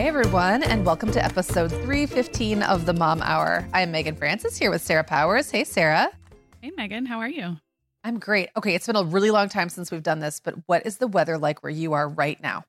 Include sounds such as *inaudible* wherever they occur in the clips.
Hi, everyone, and welcome to episode 315 of the Mom Hour. I'm Meagan Francis here with Sarah Powers. Hey, Sarah. Hey, Meagan, how are you? I'm great. Okay, it's been a really long time since we've done this, but what is the weather like where you are right now?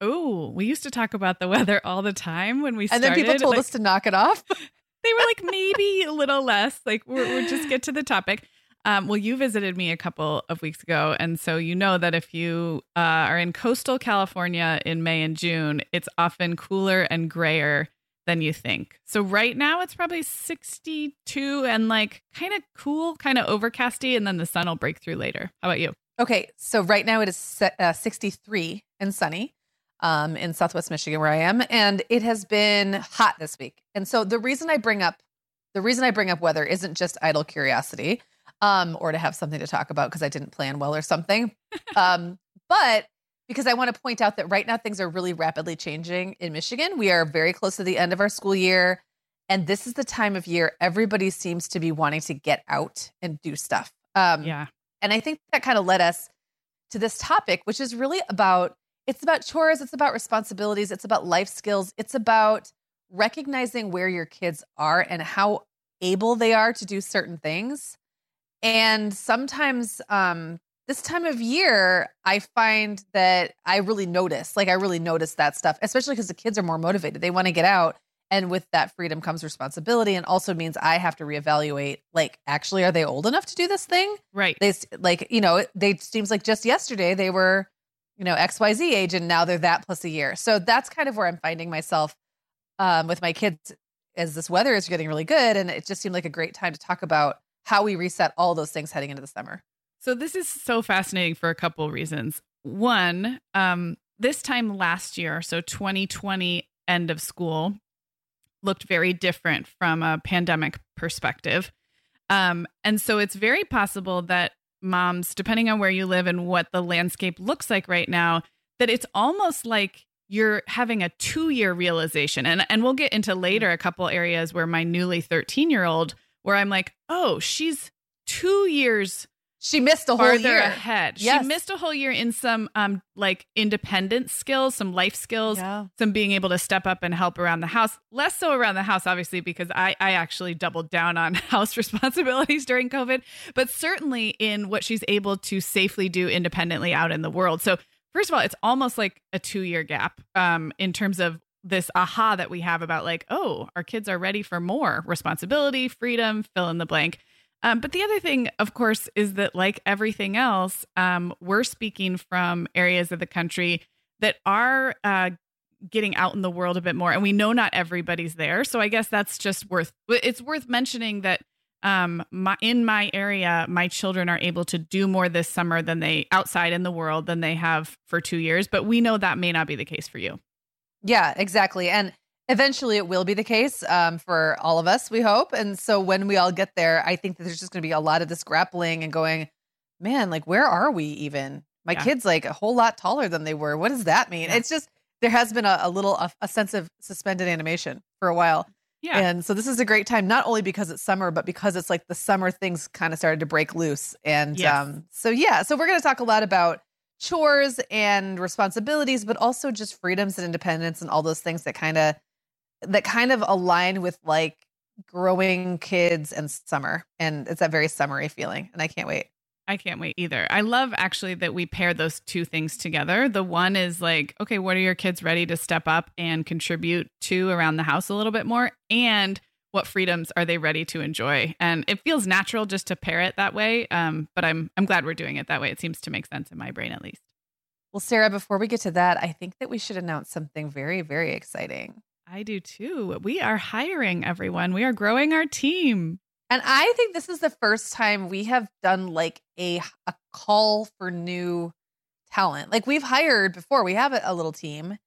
Oh, we used to talk about the weather all the time when we started. And then people told like, us to knock it off. *laughs* they were like, *laughs* maybe a little less. Like, we're, we're just get to the topic. Um, well, you visited me a couple of weeks ago, and so you know that if you uh, are in coastal California in May and June, it's often cooler and grayer than you think. So right now it's probably 62 and like kind of cool, kind of overcasty, and then the sun will break through later. How about you? Okay, so right now it is uh, 63 and sunny um, in Southwest Michigan where I am, and it has been hot this week. And so the reason I bring up the reason I bring up weather isn't just idle curiosity um, or to have something to talk about because I didn't plan well or something, um, but because I want to point out that right now things are really rapidly changing in Michigan. We are very close to the end of our school year. And this is the time of year everybody seems to be wanting to get out and do stuff. Um, yeah. And I think that kind of led us to this topic, which is really about it's about chores, it's about responsibilities, it's about life skills, it's about recognizing where your kids are and how able they are to do certain things. And sometimes um, this time of year, I find that I really notice, like I really notice that stuff, especially because the kids are more motivated. They want to get out. And with that freedom comes responsibility and also means I have to reevaluate like actually are they old enough to do this thing? Right. They like, you know, they seems like just yesterday they were, you know, XYZ age and now they're that plus a year. So that's kind of where I'm finding myself um, with my kids as this weather is getting really good and it just seemed like a great time to talk about how we reset all those things heading into the summer. So this is so fascinating for a couple of reasons. One, um, this time last year, so 2020 end of school, looked very different from a pandemic perspective. Um, and so it's very possible that moms, depending on where you live and what the landscape looks like right now, that it's almost like you're having a two year realization. And, and we'll get into later a couple areas where my newly 13 year old, where I'm like, oh, she's two years she missed a whole year ahead. Yes. She missed a whole year in some um like independent skills, some life skills, yeah. some being able to step up and help around the house. Less so around the house, obviously, because I I actually doubled down on *laughs* house responsibilities during COVID, but certainly in what she's able to safely do independently out in the world. So first of all, it's almost like a two year gap um in terms of this aha that we have about like, oh, our kids are ready for more responsibility, freedom, fill in the blank. Um, but the other thing, of course, is that like everything else, um, we're speaking from areas of the country that are uh, getting out in the world a bit more, and we know not everybody's there. So I guess that's just worth it's worth mentioning that um, my, in my area, my children are able to do more this summer than they outside in the world than they have for two years. But we know that may not be the case for you. Yeah, exactly. And eventually it will be the case um, for all of us, we hope. And so when we all get there, I think that there's just going to be a lot of this grappling and going, man, like, where are we even? My yeah. kid's like a whole lot taller than they were. What does that mean? Yeah. It's just, there has been a, a little, a, a sense of suspended animation for a while. Yeah. And so this is a great time, not only because it's summer, but because it's like the summer things kind of started to break loose. And yes. um, so, yeah, so we're going to talk a lot about chores and responsibilities, but also just freedoms and independence and all those things that kind of that kind of align with like growing kids and summer. And it's that very summery feeling. And I can't wait. I can't wait either. I love actually that we pair those two things together. The one is like, okay, what are your kids ready to step up and contribute to around the house a little bit more? And what freedoms are they ready to enjoy? And it feels natural just to pair it that way. Um, but I'm I'm glad we're doing it that way. It seems to make sense in my brain at least. Well, Sarah, before we get to that, I think that we should announce something very, very exciting. I do too. We are hiring everyone. We are growing our team. And I think this is the first time we have done like a a call for new talent. Like we've hired before. We have a, a little team,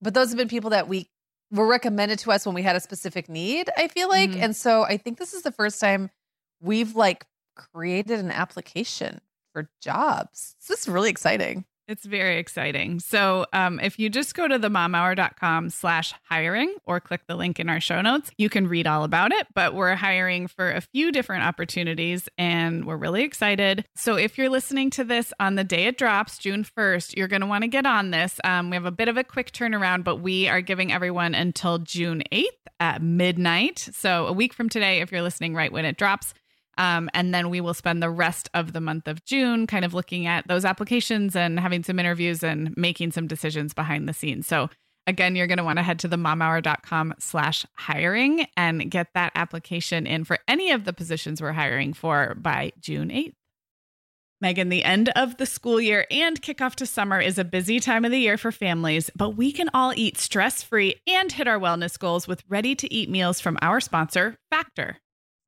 but those have been people that we were recommended to us when we had a specific need, I feel like. Mm-hmm. And so I think this is the first time we've like created an application for jobs. This is really exciting. It's very exciting. So um, if you just go to themomhour.com slash hiring or click the link in our show notes, you can read all about it. But we're hiring for a few different opportunities and we're really excited. So if you're listening to this on the day it drops, June 1st, you're going to want to get on this. Um, we have a bit of a quick turnaround, but we are giving everyone until June 8th at midnight. So a week from today, if you're listening right when it drops, um, and then we will spend the rest of the month of June kind of looking at those applications and having some interviews and making some decisions behind the scenes. So again, you're going to want to head to the momhour.com slash hiring and get that application in for any of the positions we're hiring for by June 8th. Meagan, the end of the school year and kickoff to summer is a busy time of the year for families, but we can all eat stress free and hit our wellness goals with ready to eat meals from our sponsor, Factor.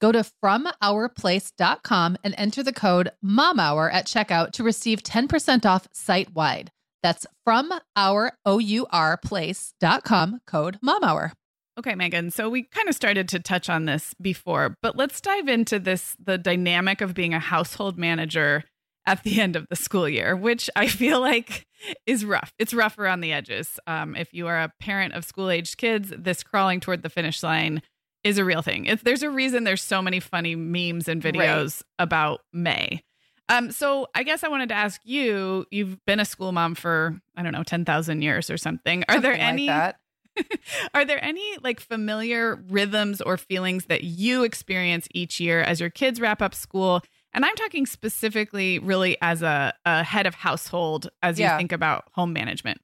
Go to FromOurPlace.com and enter the code MOMHOUR at checkout to receive 10% off site wide. That's from our O-U-R place.com code MOMHOUR. Okay, Meagan. So we kind of started to touch on this before, but let's dive into this the dynamic of being a household manager at the end of the school year, which I feel like is rough. It's rough around the edges. Um, if you are a parent of school aged kids, this crawling toward the finish line is a real thing. If there's a reason there's so many funny memes and videos right. about May. Um, so I guess I wanted to ask you, you've been a school mom for, I don't know, 10,000 years or something. Are something there any like *laughs* Are there any like familiar rhythms or feelings that you experience each year as your kids wrap up school? And I'm talking specifically really as a, a head of household as you think about home management.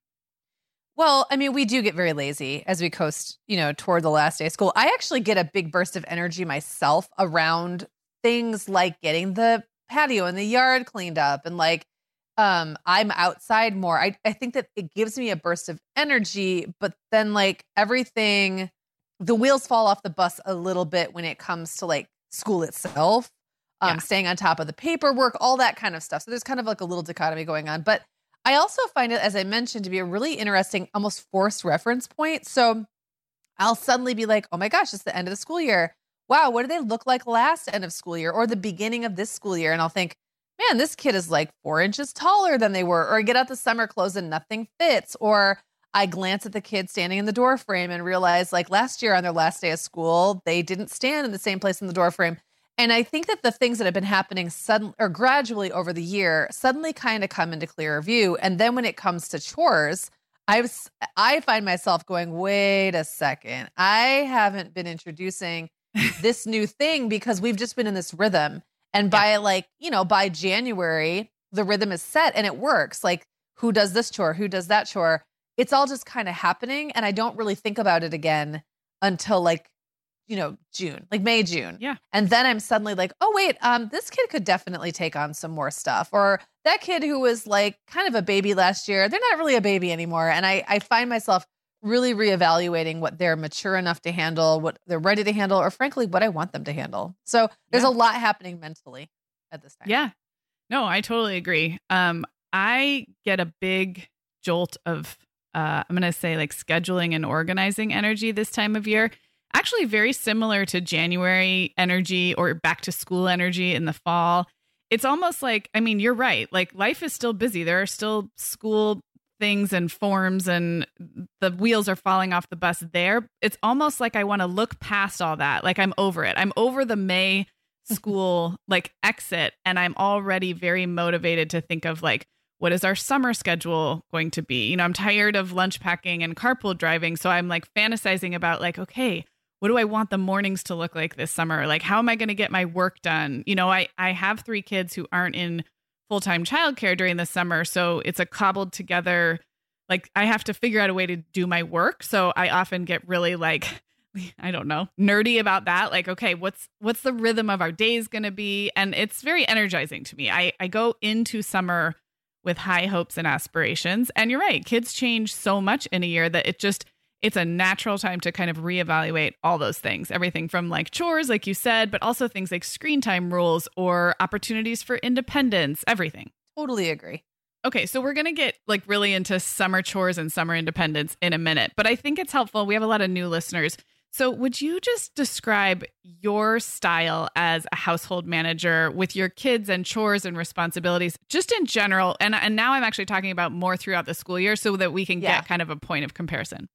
Well, I mean, we do get very lazy as we coast, you know, toward the last day of school. I actually get a big burst of energy myself around things like getting the patio and the yard cleaned up and like um I'm outside more. I I think that it gives me a burst of energy, but then like everything the wheels fall off the bus a little bit when it comes to like school itself. Um yeah. staying on top of the paperwork, all that kind of stuff. So there's kind of like a little dichotomy going on, but I also find it as I mentioned to be a really interesting almost forced reference point. So I'll suddenly be like, "Oh my gosh, it's the end of the school year. Wow, what did they look like last end of school year or the beginning of this school year?" And I'll think, man, this kid is like four inches taller than they were. Or I get out the summer clothes and nothing fits. Or I glance at the kid standing in the door frame and realize like last year on their last day of school, they didn't stand in the same place in the door frame. And I think that the things that have been happening suddenly or gradually over the year suddenly kind of come into clearer view. And then when it comes to chores, I I find myself going, wait a second. I haven't been introducing *laughs* this new thing because we've just been in this rhythm. And by yeah. like, you know, by January, the rhythm is set and it works. Like, who does this chore? Who does that chore? It's all just kind of happening. And I don't really think about it again until like, you know, June, like May, June. Yeah. And then I'm suddenly like, oh, wait, um, this kid could definitely take on some more stuff. Or that kid who was like kind of a baby last year, they're not really a baby anymore. And I, I find myself really reevaluating what they're mature enough to handle, what they're ready to handle, or frankly, what I want them to handle. So there's yeah. a lot happening mentally at this time. Yeah. No, I totally agree. Um, I get a big jolt of, uh, I'm going to say like scheduling and organizing energy this time of year. Actually, very similar to January energy or back to school energy in the fall. It's almost like, I mean, you're right. Like life is still busy. There are still school things and forms and the wheels are falling off the bus there it's almost like i want to look past all that like i'm over it i'm over the may *laughs* school like exit and i'm already very motivated to think of like what is our summer schedule going to be you know i'm tired of lunch packing and carpool driving so i'm like fantasizing about like okay what do i want the mornings to look like this summer like how am i going to get my work done you know i i have three kids who aren't in full time childcare during the summer. So it's a cobbled together, like I have to figure out a way to do my work. So I often get really like, *laughs* I don't know, nerdy about that. Like, okay, what's what's the rhythm of our days gonna be? And it's very energizing to me. I, I go into summer with high hopes and aspirations. And you're right, kids change so much in a year that it just it's a natural time to kind of reevaluate all those things. Everything from like chores like you said but also things like screen time rules or opportunities for independence everything. Totally agree. Okay so we're going to get like really into summer chores and summer independence in a minute but i think it's helpful. We have a lot of new listeners. So would you just describe your style as a household manager with your kids and chores and responsibilities just in general? And and now i'm actually talking about more throughout the school year so that we can yeah. get kind of a point of comparison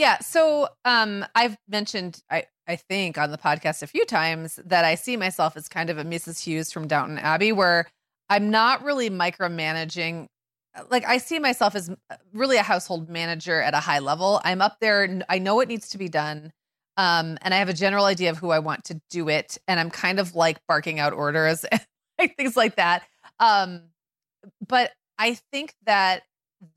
yeah. So um, I've mentioned, I, I think, on the podcast a few times that I see myself as kind of a Mrs. Hughes from Downton Abbey, where I'm not really micromanaging. Like, I see myself as uh, really a household manager at a high level. I'm up there, I know what needs to be done. Um, and I have a general idea of who I want to do it. And I'm kind of like barking out orders *laughs* and things like that. Um, but I think that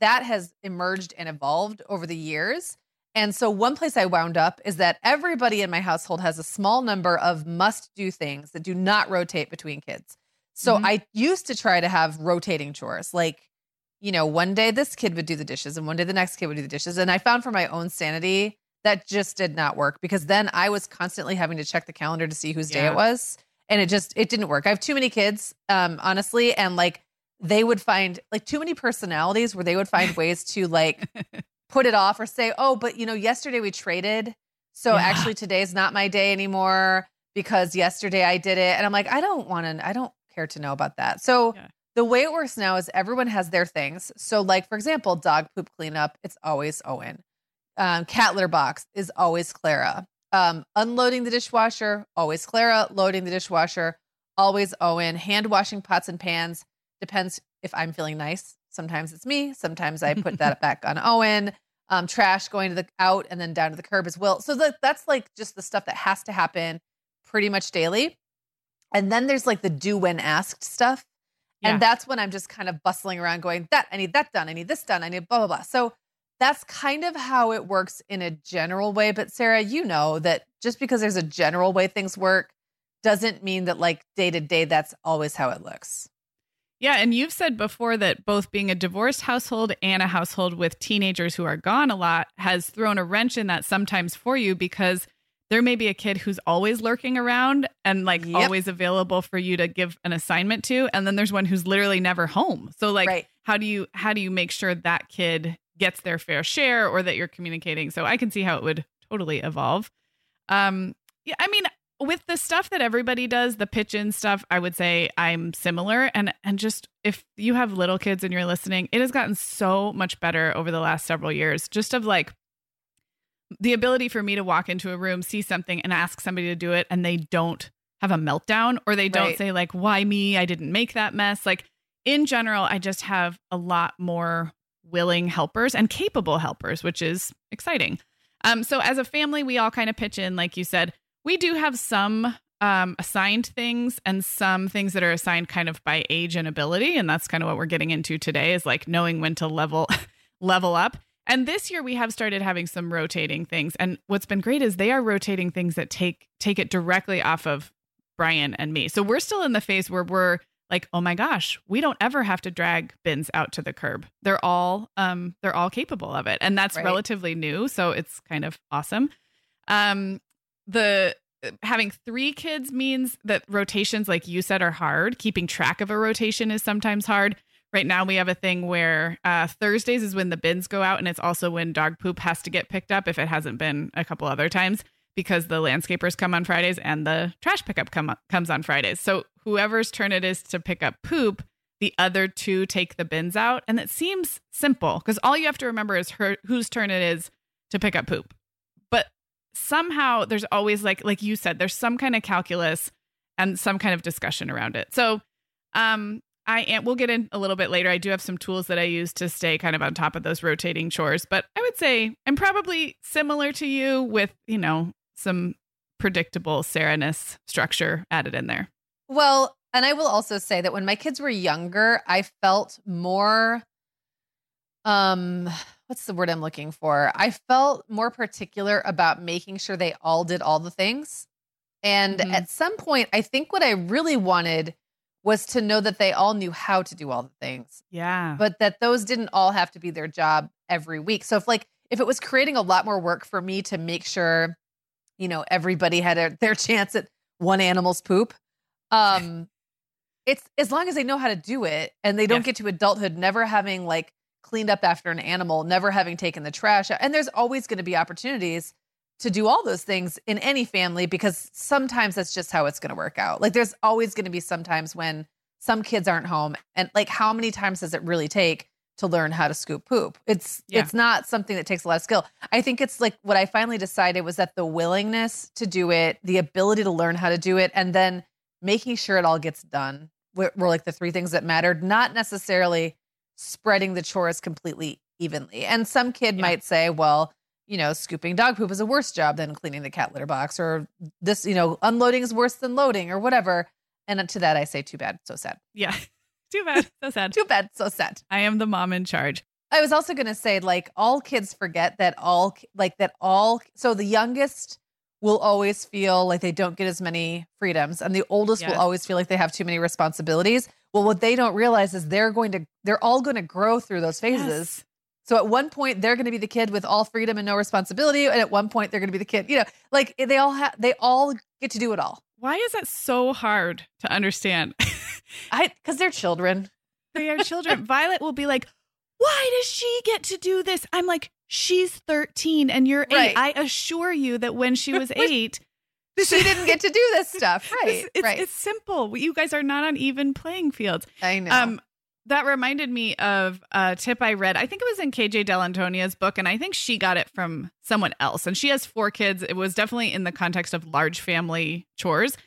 that has emerged and evolved over the years and so, one place I wound up is that everybody in my household has a small number of must do things that do not rotate between kids. So, mm-hmm. I used to try to have rotating chores. Like, you know, one day this kid would do the dishes and one day the next kid would do the dishes. And I found for my own sanity that just did not work because then I was constantly having to check the calendar to see whose yeah. day it was. And it just it didn't work. I have too many kids, um, honestly, and like they would find like too many personalities where they would find ways to like *laughs* put it off or say, "Oh, but you know, yesterday we traded, so yeah. actually today's not my day anymore because yesterday I did it." And I'm like, I don't want to. I don't care to know about that. So yeah. the way it works now is everyone has their things. So, like for example, dog poop cleanup, it's always Owen um, cat litter box is always Clara. Um, unloading the dishwasher, always Clara. Loading the dishwasher, always Owen. Hand washing pots and pans depends if I'm feeling nice. Sometimes it's me. Sometimes I put that *laughs* back on Owen. Um, trash going to the out and then down to the curb as well. So the, that's like just the stuff that has to happen pretty much daily. And then there's like the do when asked stuff. Yeah. And that's when I'm just kind of bustling around going, that I need that done. I need this done. I need blah, blah, blah. So that's kind of how it works in a general way. But Sarah, you know that just because there's a general way things work doesn't mean that like day to day, that's always how it looks. Yeah. And you've said before that both being a divorced household and a household with teenagers who are gone a lot has thrown a wrench in that sometimes for you because there may be a kid who's always lurking around and like yep. always available for you to give an assignment to and then there's one who's literally never home so like right. how do you how do you make sure that kid gets their fair share or that you're communicating. So I can see how it would totally evolve. Um, yeah, I mean, with the stuff that everybody does, the pitch in stuff, I would say I'm similar. And and just if you have little kids and you're listening, it has gotten so much better over the last several years. Just of like the ability for me to walk into a room, see something, and ask somebody to do it, and they don't have a meltdown or they don't right. say like, "Why me? I didn't make that mess." Like in general, I just have a lot more willing helpers and capable helpers, which is exciting. Um, so as a family, we all kind of pitch in, like you said. We do have some um, assigned things and some things that are assigned kind of by age and ability, and that's kind of what we're getting into today is like knowing when to level *laughs* level up. And this year we have started having some rotating things, and what's been great is they are rotating things that take take it directly off of Brian and me. So we're still in the phase where we're like oh my gosh we don't ever have to drag bins out to the curb they're all um they're all capable of it and that's right. relatively new so it's kind of awesome um the having three kids means that rotations like you said are hard keeping track of a rotation is sometimes hard right now we have a thing where uh, thursdays is when the bins go out and it's also when dog poop has to get picked up if it hasn't been a couple other times because the landscapers come on Fridays and the trash pickup come comes on Fridays. So whoever's turn it is to pick up poop, the other two take the bins out, and it seems simple because all you have to remember is her, whose turn it is to pick up poop. Somehow there's always like like you said, there's some kind of calculus and some kind of discussion around it. So um I am we'll get in a little bit later. I do have some tools that I use to stay kind of on top of those rotating chores, but I would say I'm probably similar to you with, you know, some predictable Sarah-ness structure added in there. Well, and I will also say that when my kids were younger, I felt more um what's the word I'm looking for? I felt more particular about making sure they all did all the things. And mm-hmm. at some point, I think what I really wanted was to know that they all knew how to do all the things. Yeah. But that those didn't all have to be their job every week. So if like if it was creating a lot more work for me to make sure you know everybody had a, their *laughs* chance at one animal's poop *laughs* um it's as long as they know how to do it and they don't yeah. get to adulthood never having like cleaned up after an animal never having taken the trash out and there's always going to be opportunities to do all those things in any family because sometimes that's just how it's going to work out like there's always going to be sometimes when some kids aren't home and like how many times does it really take to learn how to scoop poop. It's yeah. it's not something that takes a lot of skill. I think it's like what I finally decided was that the willingness to do it, the ability to learn how to do it, and then making sure it all gets done were, were like the three things that mattered, not necessarily spreading the chores completely evenly. And some kid yeah. might say, well, you know, scooping dog poop is a worse job than cleaning the cat litter box, or this, you know, unloading is worse than loading, or whatever. And to that, I say, too bad, so sad. Yeah. *laughs* Too bad. So sad. *laughs* Too bad. So sad. I am the mom in charge. I was also going to say, like, all kids forget that all, like, that all, so the youngest will always feel like they don't get as many freedoms, and the oldest yes. will always feel like they have too many responsibilities. Well, what they don't realize is they're going to, they're all going to grow through those phases. Yes. So at one point they're going to be the kid with all freedom and no responsibility, and at one point they're going to be the kid. You know, like eh, they all have, they all get to do it all. Why is that so hard to understand? *laughs* I because they're children. They are children. *laughs* Violet will be like, "Why does she get to do this?" I'm like, "She's 13 and you're 8." Right. I assure you that when she was *laughs* 8, she didn't get to do this stuff. *laughs* Right. It's, it's, right. It's simple. You guys are not on even playing fields. I know. Um, that reminded me of a tip I read. I think it was in KJ Dell'Antonia's book, and I think she got it from someone else. And she has four kids. It was definitely in the context of large family chores.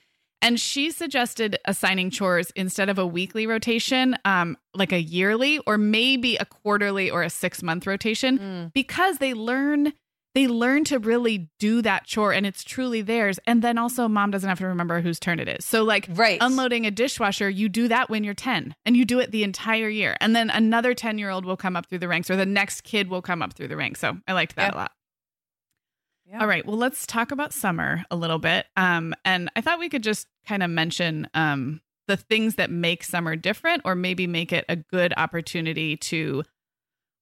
And she suggested assigning chores instead of a weekly rotation, um, like a yearly or maybe a quarterly or a six month rotation, mm. because they learn they learn to really do that chore and it's truly theirs. And then also, mom doesn't have to remember whose turn it is. So, like, right. unloading a dishwasher, you do that when you're 10 and you do it the entire year. And then another 10 year old will come up through the ranks or the next kid will come up through the ranks. So, I liked that a lot. Yeah. All right. Well, let's talk about summer a little bit. Um, and I thought we could just kind of mention um, the things that make summer different or maybe make it a good opportunity to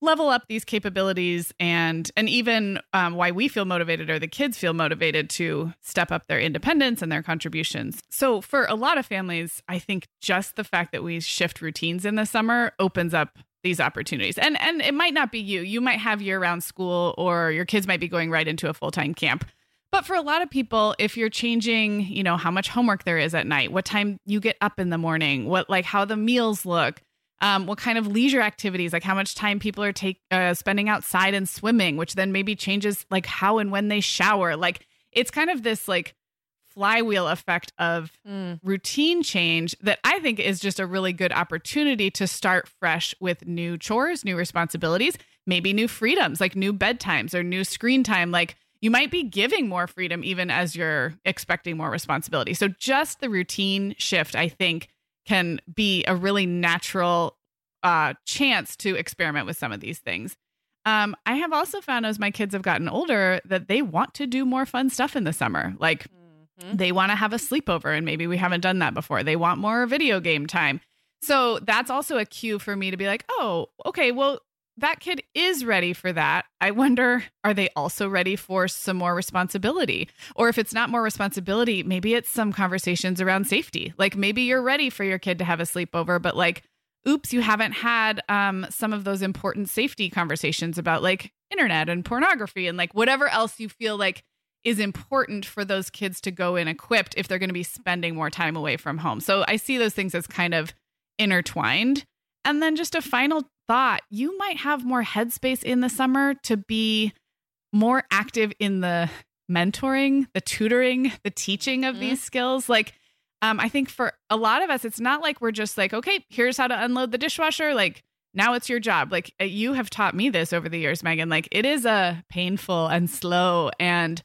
level up these capabilities and and even um, why we feel motivated or the kids feel motivated to step up their independence and their contributions. So for a lot of families i think just the fact that we shift routines in the summer opens up these opportunities. And and it might not be you. You might have year round school or your kids might be going right into a full-time camp. But for a lot of people if you're changing you know how much homework there is at night what time you get up in the morning what like how the meals look um, what kind of leisure activities, like how much time people are take uh, spending outside and swimming, which then maybe changes like how and when they shower. Like it's kind of this like flywheel effect of mm. routine change that I think is just a really good opportunity to start fresh with new chores, new responsibilities, maybe new freedoms, like new bedtimes or new screen time. Like you might be giving more freedom even as you're expecting more responsibility. So just the routine shift, I think, can be a really natural uh, chance to experiment with some of these things. Um, I have also found as my kids have gotten older that they want to do more fun stuff in the summer. Like mm-hmm. they want to have a sleepover, and maybe we haven't done that before. They want more video game time. So that's also a cue for me to be like, oh, okay, well, that kid is ready for that. I wonder, are they also ready for some more responsibility? Or if it's not more responsibility, maybe it's some conversations around safety. Like maybe you're ready for your kid to have a sleepover, but like, oops, you haven't had um, some of those important safety conversations about like internet and pornography and like whatever else you feel like is important for those kids to go in equipped if they're going to be spending more time away from home. So I see those things as kind of intertwined. And then just a final thought you might have more headspace in the summer to be more active in the mentoring, the tutoring, the teaching of mm-hmm. these skills. Like, um, I think for a lot of us, it's not like we're just like, okay, here's how to unload the dishwasher. Like, now it's your job. Like, uh, you have taught me this over the years, Meagan. Like, it is a painful and slow and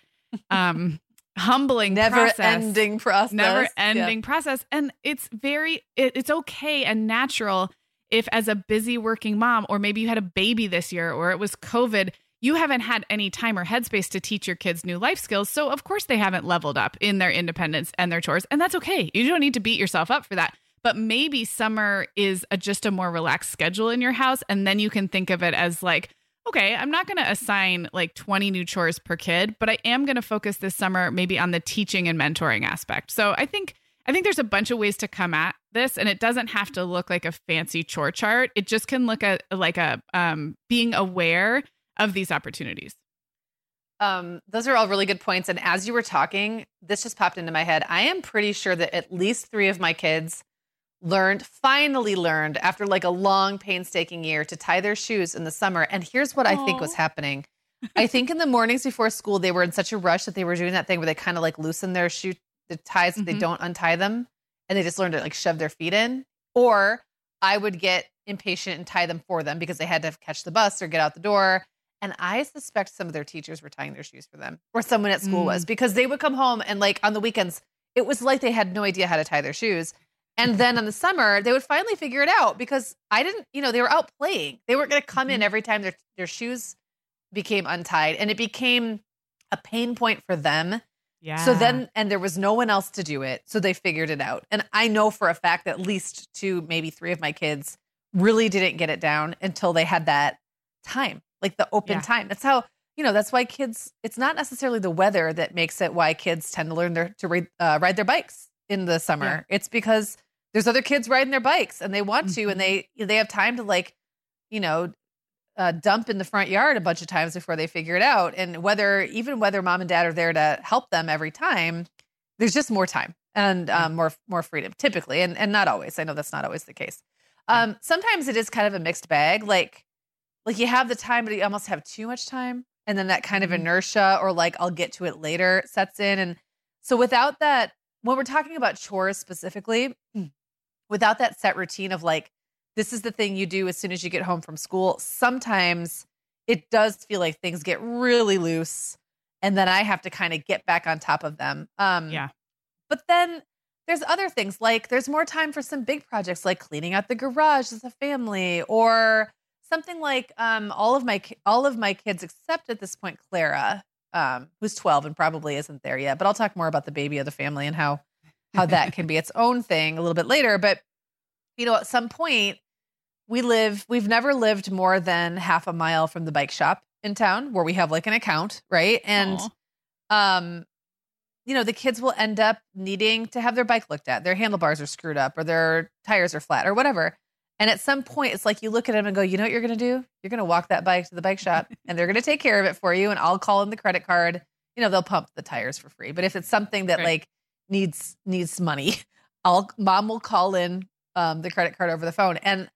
um, *laughs* humbling never process. ending process never ending yeah. process and it's very it, it's okay and natural if as a busy working mom, or maybe you had a baby this year, or it was COVID, you haven't had any time or headspace to teach your kids new life skills. So, of course, they haven't leveled up in their independence and their chores. And that's okay. You don't need to beat yourself up for that. But maybe summer is a, just a more relaxed schedule in your house. And then you can think of it as like, okay, I'm not going to assign like 20 new chores per kid, but I am going to focus this summer maybe on the teaching and mentoring aspect. So, I think I think there's a bunch of ways to come at this, and it doesn't have to look like a fancy chore chart. It just can look at like a um, being aware of these opportunities. Um, those are all really good points. And as you were talking, this just popped into my head. I am pretty sure that at least three of my kids learned, finally learned, after like a long, painstaking year, to tie their shoes in the summer. And here's what Aww. I think was happening. *laughs* I think in the mornings before school, they were in such a rush that they were doing that thing where they kind of like loosen their shoe the ties mm-hmm. they don't untie them and they just learned to like shove their feet in or i would get impatient and tie them for them because they had to catch the bus or get out the door and i suspect some of their teachers were tying their shoes for them or someone at school mm. was because they would come home and like on the weekends it was like they had no idea how to tie their shoes and then in the summer they would finally figure it out because i didn't you know they were out playing they weren't going to come mm-hmm. in every time their, their shoes became untied and it became a pain point for them yeah. So then, and there was no one else to do it. So they figured it out. And I know for a fact that at least two, maybe three of my kids really didn't get it down until they had that time, like the open yeah. time. That's how you know. That's why kids. It's not necessarily the weather that makes it why kids tend to learn their to ride, uh, ride their bikes in the summer. Yeah. It's because there's other kids riding their bikes and they want mm-hmm. to, and mm-hmm. they they have time to like, you know, uh, dump in the front yard a bunch of times before they figure it out. And whether even whether mom and dad are there to help them every time, there's just more time and um, more more freedom typically, and and not always. I know that's not always the case. Um, sometimes it is kind of a mixed bag. Like like you have the time, but you almost have too much time, and then that kind of mm-hmm. inertia or like I'll get to it later sets in. And so without that, when we're talking about chores specifically, without that set routine of like this is the thing you do as soon as you get home from school, sometimes it does feel like things get really loose and then I have to kind of get back on top of them. Um, yeah. But then there's other things like there's more time for some big projects like cleaning out the garage as a family or something like um, all of my all of my kids except at this point Clara um, who's 12 and probably isn't there yet but I'll talk more about the baby of the family and how how that can be *laughs* its own thing a little bit later but you know at some point we live we've never lived more than half a mile from the bike shop in town where we have like an account right and Aww. um you know, the kids will end up needing to have their bike looked at. Their handlebars are screwed up or their tires are flat or whatever. And at some point, it's like you look at them and go, you know what you're going to do? You're going to walk that bike to the bike shop and they're going to take care of it for you. And I'll call in the credit card. You know, they'll pump the tires for free. But if it's something that right. like needs needs money, I'll mom will call in um, the credit card over the phone. And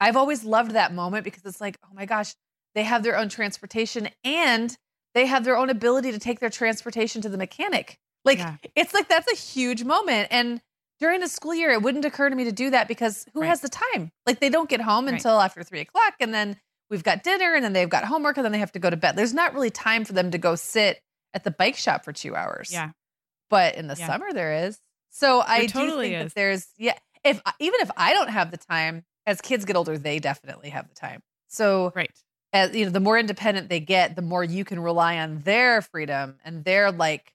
I've always loved that moment because it's like, oh my gosh, they have their own transportation and they have their own ability to take their transportation to the mechanic like yeah. it's like that's a huge moment. And during the school year, it wouldn't occur to me to do that because who right. has the time? Like they don't get home right. until after three o'clock, and then we've got dinner, and then they've got homework, and then they have to go to bed. There's not really time for them to go sit at the bike shop for two hours. Yeah. But in the yeah. summer, there is. So there I totally do think is. that there's yeah. If even if I don't have the time, as kids get older, they definitely have the time. So right. As you know, the more independent they get, the more you can rely on their freedom and their like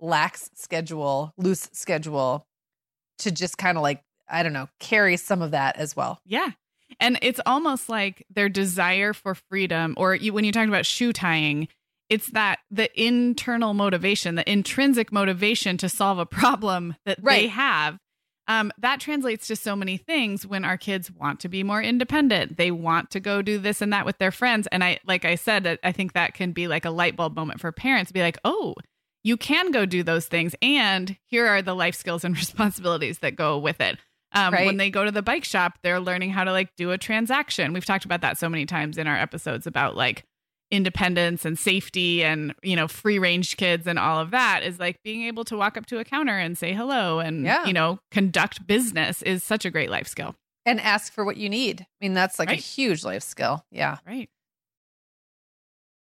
lax schedule, loose schedule to just kind of like, I don't know, carry some of that as well. Yeah. And it's almost like their desire for freedom, or you, when you talk about shoe tying, it's that the internal motivation, the intrinsic motivation to solve a *laughs* problem that right. they have. Um, that translates to so many things when our kids want to be more independent. They want to go do this and that with their friends. And I, like I said, I think that can be like a light bulb moment for parents to be like, oh, you can go do those things. And here are the life skills and *laughs* responsibilities that go with it. Um, right. When they go to the bike shop, they're learning how to like do a transaction. We've talked about that so many times in our episodes about like independence and safety and you know free range kids and all of that is like being able to walk up to a counter and say hello and yeah. you know conduct business is such a great life skill and ask for what you need i mean that's like right. a huge life skill yeah right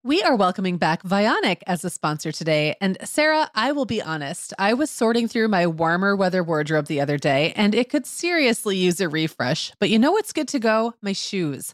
we are welcoming back Vionic as a sponsor today. And Sarah, I will be honest, I was sorting through my warmer weather wardrobe the other day and it could seriously use a refresh. But you know what's good to go? My shoes.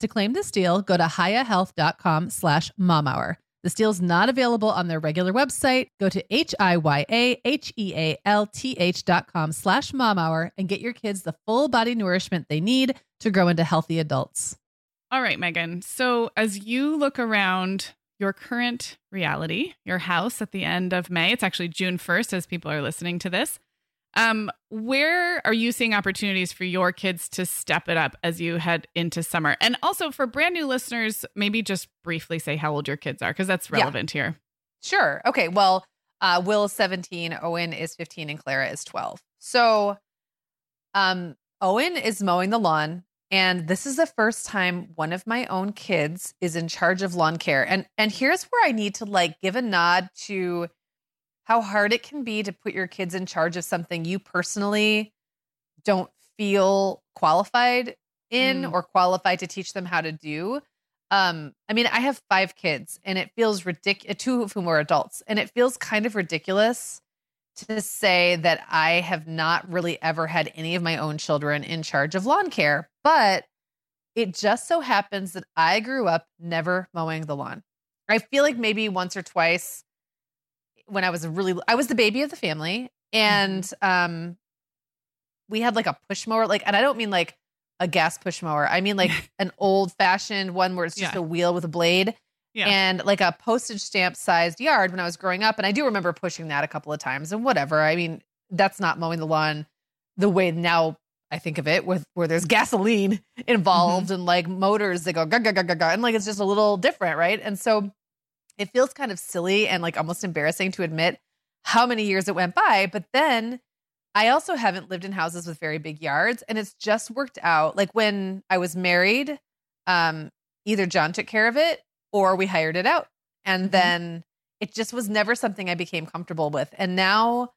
To claim this deal, go to hiyahealth.com slash momhour. This deal's not available on their regular website. Go to H-I-Y-A-H-E-A-L-T-H dot com slash momhour and get your kids the full body nourishment they need to grow into healthy adults. All right, Meagan. So as you look around your current reality, your house at the end of May, it's actually June 1st as people are listening to this. Um, where are you seeing opportunities for your kids to step it up as you head into summer? And also for brand new listeners, maybe just briefly say how old your kids are because that's relevant yeah. here. Sure. Okay. Well, uh, Will is 17, Owen is 15, and Clara is 12. So um, Owen is mowing the lawn. And this is the first time one of my own kids is in charge of lawn care. And and here's where I need to like give a nod to how hard it can be to put your kids in charge of something you personally don't feel qualified in mm. or qualified to teach them how to do. Um, I mean, I have five kids and it feels ridiculous, two of whom are adults, and it feels kind of ridiculous to say that I have not really ever had any of my own children in charge of lawn care. But it just so happens that I grew up never mowing the lawn. I feel like maybe once or twice when I was really I was the baby of the family and mm-hmm. um we had like a push mower like and I don't mean like a gas push mower. I mean like *laughs* an old fashioned one where it's just yeah. a wheel with a blade. Yeah. And like a postage stamp sized yard when I was growing up. And I do remember pushing that a couple of times and whatever. I mean, that's not mowing the lawn the way now I think of it with where there's gasoline *laughs* involved mm-hmm. and like motors that go ga ga ga ga ga and like it's just a little different, right? And so it feels kind of silly and like almost embarrassing to admit how many years it went by. But then I also haven't lived in houses with very big yards and it's just worked out. Like when I was married, um, either John took care of it or we hired it out. And mm-hmm. then it just was never something I became comfortable with. And now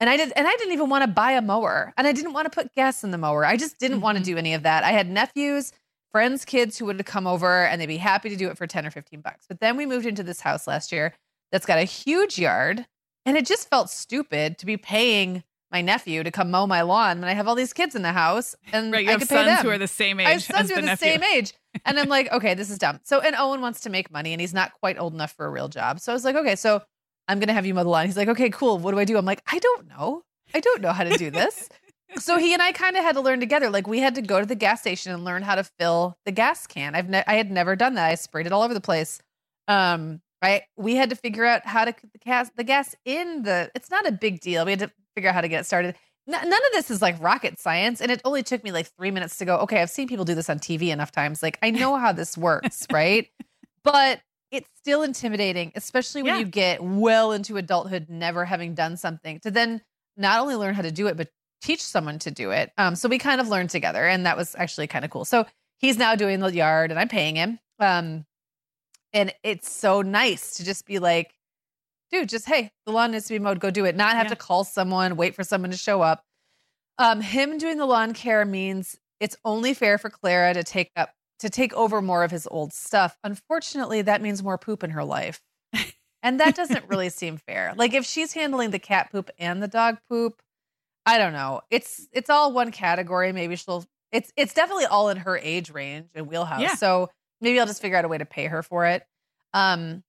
and I did and I didn't even want to buy a mower and I didn't want to put gas in the mower. I just didn't mm-hmm. want to do any of that. I had nephews friends' kids who would come over and they'd be happy to do it for 10 or 15 bucks. But then we moved into this house last year that's got a huge yard. And it just felt stupid to be paying my nephew to come mow my lawn when I have all these kids in the house and right, you I have could sons pay them. who are the same age. I have sons who are the, the same age. *laughs* And I'm like, okay, this is dumb. So, and Owen wants to make money and he's not quite old enough for a real job. So I was like, okay, so I'm going to have you mow the lawn. He's like, okay, cool. What do I do? I'm like, I don't know. I don't know how to do this *laughs* so he and I kind of had to learn together. Like we had to go to the gas station and learn how to fill the gas can. I've ne- I had never done that. I sprayed it all over the place. Um, right? We had to figure out how to the gas the gas in the. It's not a big deal. We had to figure out how to get it started. N- none of this is like rocket science, and it only took me like three minutes to go. Okay, I've seen people do this on TV enough times. Like I know how this works, *laughs* right? But it's still intimidating, especially when yeah. you get well into adulthood, never having done something to then not only learn how to do it, but teach someone to do it. Um, so we kind of learned together, and that was actually kind of cool. So he's now doing the yard, and I'm paying him. Um, and it's so nice to just be like, dude, just hey, the lawn needs to be mowed. Go do it. Not have yeah. to call someone, wait for someone to show up. Um, him doing the lawn care means it's only fair for Clara to take up to take over more of his old stuff. Unfortunately, that means more poop in her life. And that doesn't really *laughs* seem fair. Like if she's handling the cat poop and the dog poop, I don't know. It's it's all one category. Maybe she'll it's it's definitely all in her age range and wheelhouse. Yeah. So maybe I'll just figure out a way to pay her for it. Um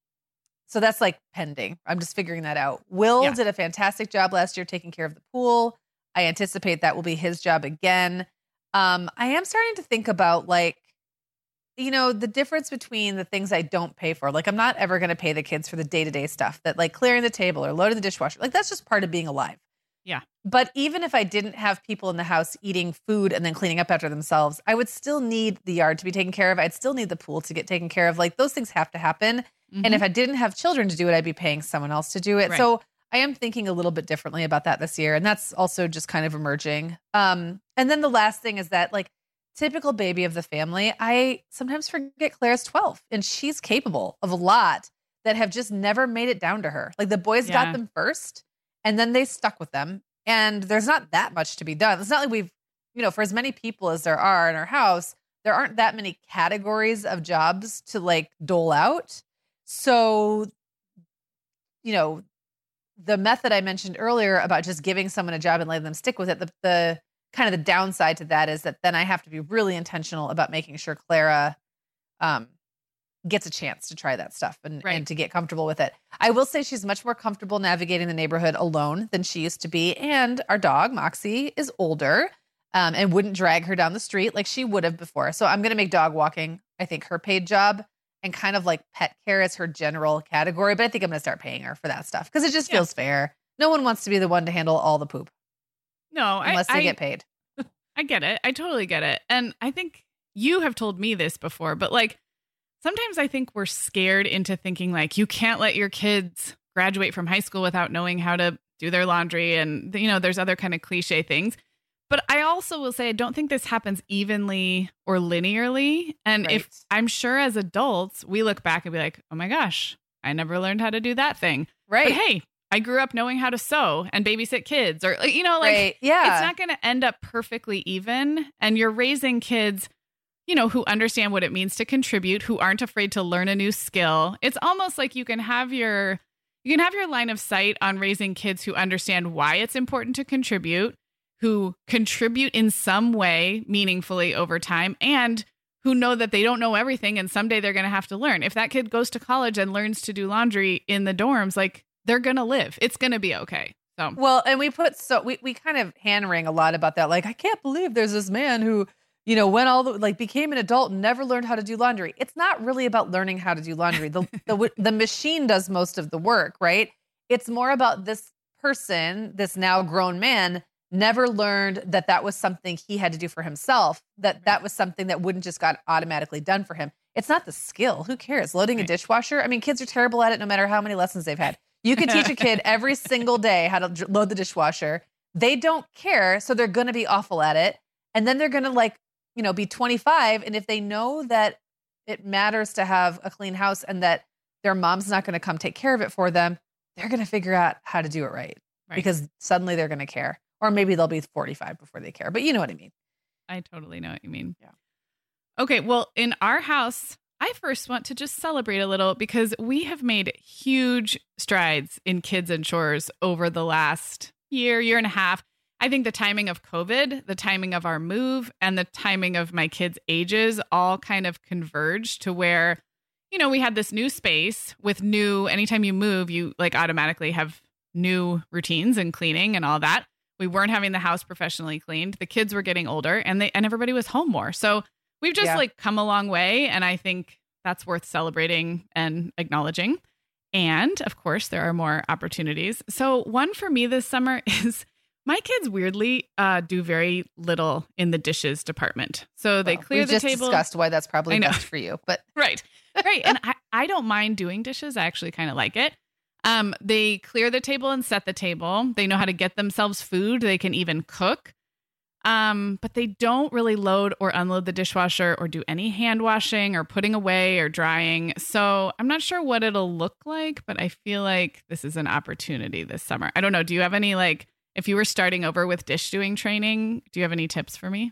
so that's like pending. I'm just figuring that out. Will yeah. did a fantastic job last year taking care of the pool. I anticipate that will be his job again. Um I am starting to think about like you know the difference between the things I don't pay for. Like I'm not ever going to pay the kids for the day-to-day stuff that like clearing the table or loading the dishwasher. Like that's just part of being alive. Yeah. But even if I didn't have people in the house eating food and then cleaning up after themselves, I would still need the yard to be taken care of. I'd still need the pool to get taken care of. Like those things have to happen. Mm-hmm. And if I didn't have children to do it, I'd be paying someone else to do it. Right. So I am thinking a little bit differently about that this year. And that's also just kind of emerging. Um, and then the last thing is that, like, typical baby of the family, I sometimes forget Claire's 12 and she's capable of a lot that have just never made it down to her. Like the boys yeah. got them first and then they stuck with them. And there's not that much to be done. It's not like we've, you know, for as many people as there are in our house, there aren't that many categories of jobs to like dole out. So, you know, the method I mentioned earlier about just giving someone a job and letting them stick with it, the, the kind of the downside to that is that then I have to be really intentional about making sure Clara um, gets a chance to try that stuff and, right. and to get comfortable with it. I will say she's much more comfortable navigating the neighborhood alone than she used to be. And our dog, Moxie, is older um, and wouldn't drag her down the street like she would have before. So I'm going to make dog walking, I think, her paid job and kind of like pet care is her general category. But I think I'm going to start paying her for that stuff because it just yeah. feels fair. No one wants to be the one to handle all the poop. No, unless I, they I, get paid. *laughs* I get it. I totally get it. And I think you have told me this before, but like sometimes I think we're scared into thinking like you can't let your kids graduate from high school without knowing how to do their laundry and you know there's other kind of cliche things but I also will say, I don't think this happens evenly or linearly. And right. if I'm sure as adults, we look back and be like, oh my gosh, I never learned how to do that thing. Right. But hey, I grew up knowing how to sew and babysit kids, or, you know, like, right. yeah. it's not going to end up perfectly even. And you're raising kids, you know, who understand what it means to contribute, who aren't afraid to learn a new skill. It's almost like you can have your. You can have your line of sight on raising kids who understand why it's important to contribute, who contribute in some way meaningfully over time and who know that they don't know everything and someday they're going to have to learn. If that kid goes to college and learns to do laundry in the dorms, like they're going to live. It's going to be okay. So, well, and we put so we, we kind of hand wring a lot about that. Like, I can't believe there's this man who, you know, went all the like became an adult and never learned how to do laundry. It's not really about learning how to do laundry. The *laughs* the the machine does most of the work, right? It's more about this person, this now grown man never learned that that was something he had to do for himself that that was something that wouldn't just got automatically done for him it's not the skill who cares loading right. a dishwasher i mean kids are terrible at it no matter how many lessons they've had you can teach a kid *laughs* every single day how to load the dishwasher they don't care so they're going to be awful at it and then they're going to like you know be 25 and if they know that it matters to have a clean house and that their mom's not going to come take care of it for them they're going to figure out how to do it right, right. because suddenly they're going to care or maybe they'll be 45 before they care, but you know what I mean. I totally know what you mean. Yeah. Okay. Well, in our house, I first want to just celebrate a little because we have made huge strides in kids and chores over the last year, year and a half. I think the timing of COVID, the timing of our move, and the timing of my kids' ages all kind of converged to where, you know, we had this new space with new, anytime you move, you like automatically have new routines and cleaning and all that. We weren't having the house professionally cleaned. The kids were getting older and they and everybody was home more. So we've just yeah. like come a long way and I think that's worth celebrating and acknowledging. And of course, there are more opportunities. So one for me this summer *laughs* is my kids weirdly uh, do very little in the dishes department. So they clear the just table. Discussed why that's probably best for you, but *laughs* right, right. And I, I don't mind doing dishes. I actually kind of like it. Um, they clear the table and set the table. They know how to get themselves food. They can even cook. Um, but they don't really load or unload the dishwasher or do any hand washing or putting away or drying. So I'm not sure what it'll look like, but I feel like this is an opportunity this summer. I don't know. Do you have any like if you were starting over with dish doing training, do you have any tips for me?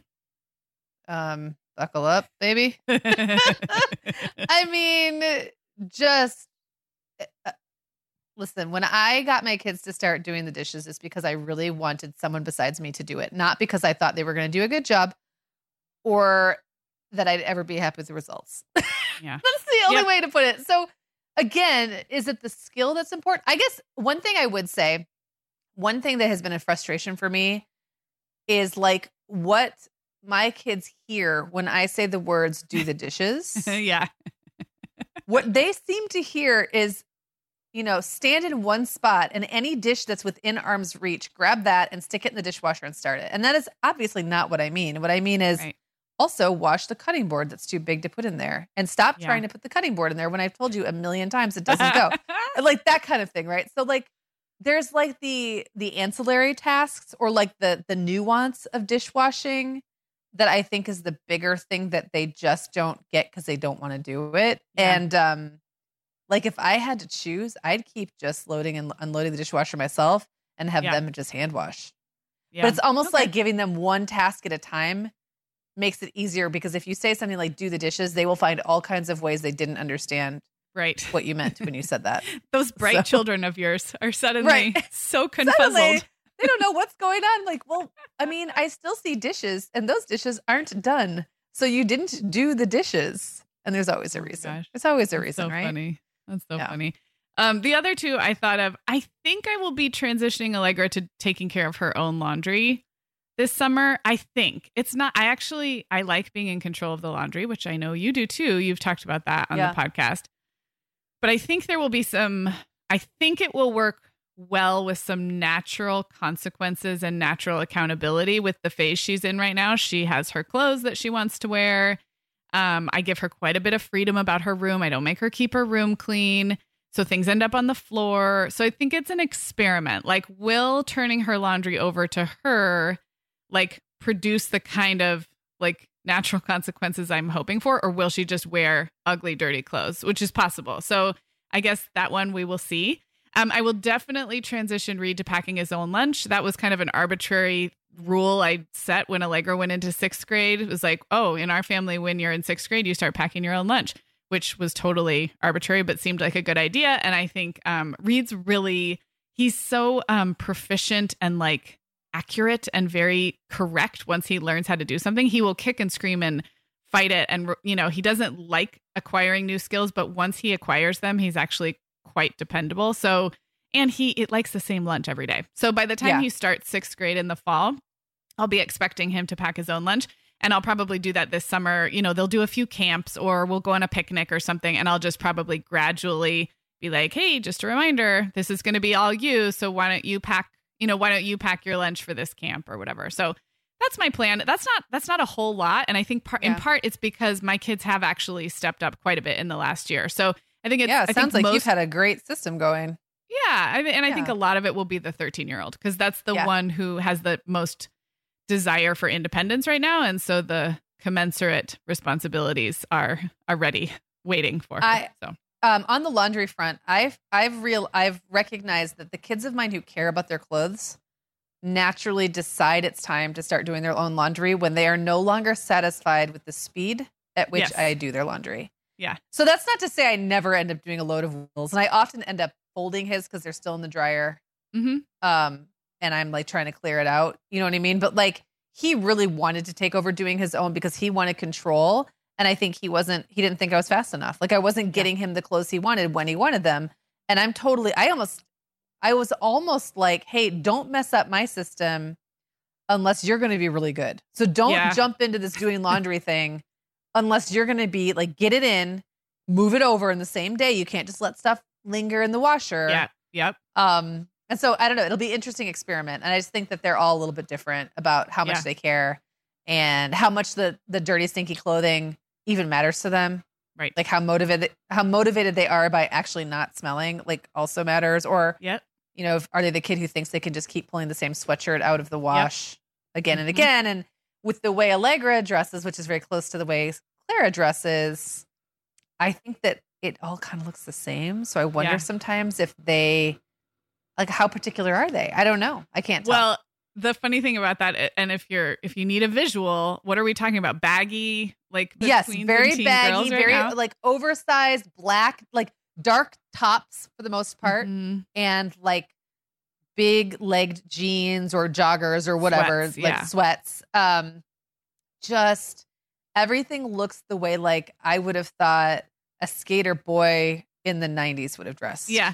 Um, buckle up, baby. *laughs* *laughs* I mean, just uh, Listen, when I got my kids to start doing the dishes, it's because I really wanted someone besides me to do it, not because I thought they were going to do a good job or that I'd ever be happy with the results. *laughs* Yeah. that's the only yep. way to put it. So, again, is it the skill that's important? I guess one thing I would say, one thing that has been a frustration for me is like what my kids hear when I say the words do the dishes. *laughs* yeah. what they seem to hear is you know, stand in one spot and any dish that's within arm's reach, grab that and stick it in the dishwasher and start it. And that is obviously not what I mean. What I mean is right. also wash the cutting board that's too big to put in there and stop yeah. trying to put the cutting board in there when I've told you a million times it doesn't go. *laughs* like that kind of thing, right? So like there's like the the ancillary tasks or like the the nuance of dishwashing that I think is the bigger thing that they just don't get because they don't want to do it. Yeah. And um like if I had to choose, I'd keep just loading and unloading the dishwasher myself and have yeah. them just hand wash. Yeah. But it's almost okay. like giving them one task at a time makes it easier because if you say something like do the dishes, they will find all kinds of ways they didn't understand right *laughs* what you meant when you said that. Those bright so, children of yours are suddenly right. *laughs* *laughs* so confuzzled. Suddenly, they don't know what's going on. Like, well, I mean, I still see dishes and those dishes aren't done. So you didn't do the dishes. And there's always a oh reason. Oh there's always a That's reason, so right? Funny. That's so yeah. funny. Um, the other two I thought of, I think I will be transitioning Allegra to taking care of her own laundry this summer. I think it's not, I actually, I like being in control of the laundry, which I know you do too. You've talked about that on yeah. the podcast. But I think there will be some, I think it will work well with some natural consequences and natural accountability with the phase she's in right now. She has her clothes that she wants to wear. Um, I give her quite a bit of freedom about her room. I don't make her keep her room clean. So things end up on the floor. So I think it's an experiment. Like, will turning her laundry over to her, like, produce the kind of like natural *laughs* consequences I'm hoping for, or will she just wear ugly, dirty clothes, which is possible. So I guess that one we will see. Um, I will definitely transition Reed to packing his own lunch. That was kind of an arbitrary rule I set when Allegra went into sixth grade. It was like, oh, in our family, when you're in sixth grade, you start packing your own lunch, which was totally arbitrary, but seemed like a good idea. And I think um, Reed's really, he's so um, proficient and like accurate and very correct once he learns how to do something. He will kick and scream and fight it. And, you know, he doesn't like acquiring new skills, but once he acquires them, he's actually quite dependable. So, and he it likes the same lunch every day. So by the time yeah. he starts sixth grade in the fall, I'll be expecting him to pack his own lunch. And I'll probably do that this summer. You know, they'll do a few camps or we'll go on a picnic or something. And I'll just probably gradually be like, hey, just a reminder, this is going to be all you. So why don't you pack, you know, why don't you pack your lunch for this camp or whatever? So that's my plan. That's not that's not a whole lot. And I think part yeah. in part it's because my kids have actually stepped up quite a bit in the last year. So I think it's yeah. It sounds like most, you've had a great system going. Yeah, I, and I yeah. think a lot of it will be the 13 year old because that's the yeah. one who has the most desire for independence right now, and so the commensurate responsibilities are are ready, waiting for her. I, so. Um, on the laundry front, I've I've real I've recognized that the kids of mine who care about their clothes naturally decide it's time to start doing their own laundry when they are no longer satisfied with the speed at which yes. I do their laundry. Yeah. So that's not to say I never end up doing a load of Will's, and I often end up folding his because they're still in the dryer. Mm-hmm. Um, and I'm like trying to clear it out. You know what I mean? But like he really wanted to take over doing his own because he wanted control. And I think he wasn't, he didn't think I was fast enough. Like I wasn't getting him the clothes he wanted when he wanted them. And I'm totally, I almost, I was almost like, hey, don't mess up my system unless you're going to be really good. So don't yeah. jump into this doing laundry *laughs* thing unless you're going to be like, get it in, move it over in the same day. You can't just let stuff linger in the washer. Yeah. Yep. Um, and so I don't know. It'll be an interesting experiment, and I just think that they're all a little bit different about how much yeah. they care and how much the the dirty, stinky clothing even matters to them. Right. Like how motivated how motivated they are by actually not smelling, like also matters. Or yep. you know, are they the kid who thinks they can just keep pulling the same sweatshirt out of the wash yep. again and mm-hmm. again? And with the way Allegra dresses, which is very close to the way Clara dresses, I think that it all kind of looks the same. So I wonder yeah. sometimes if they like how particular are they? I don't know. I can't tell. The funny thing about that and if you're if you need a visual, what are we talking about? Baggy like Yes, very baggy, right very now? like oversized black like dark tops for the most part mm-hmm. and like big legged jeans or joggers or whatever sweats, like yeah. sweats. Um just everything looks the way like I would have thought a skater boy in the 90s would have dressed. Yeah.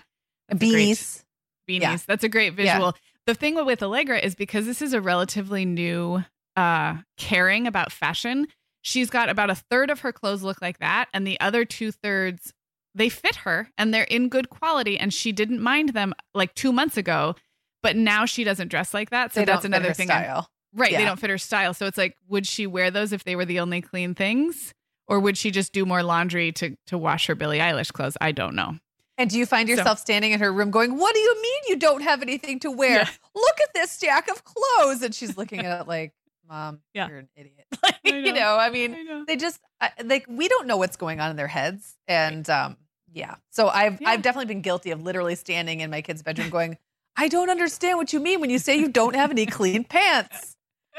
Beanies. Beanies. Yeah. That's a great visual. Yeah. The thing with Allegra is because this is a relatively new uh caring about fashion, she's got about a third of her clothes look like that and the other two thirds they fit her and they're in good quality and she didn't mind them like 2 months ago, but now she doesn't dress like that. So they that's another thing. Style. Right. Yeah. They don't fit her style. So it's like, would she wear those if they were the only clean things? Or would she just do more laundry to to wash her Billie Eilish clothes? I don't know. And do you find yourself so, standing in her room going, What do you mean you don't have anything to wear? Yeah. Look at this stack of clothes. And she's looking at it like, Mom, yeah. you're an idiot. *laughs* Like, *laughs* know. you know, I mean, I know. they just like we don't know what's going on in their heads. And um, yeah. So I've yeah. I've definitely been guilty of literally standing in my kid's bedroom going, I don't understand what you mean when you say you don't have any clean pants.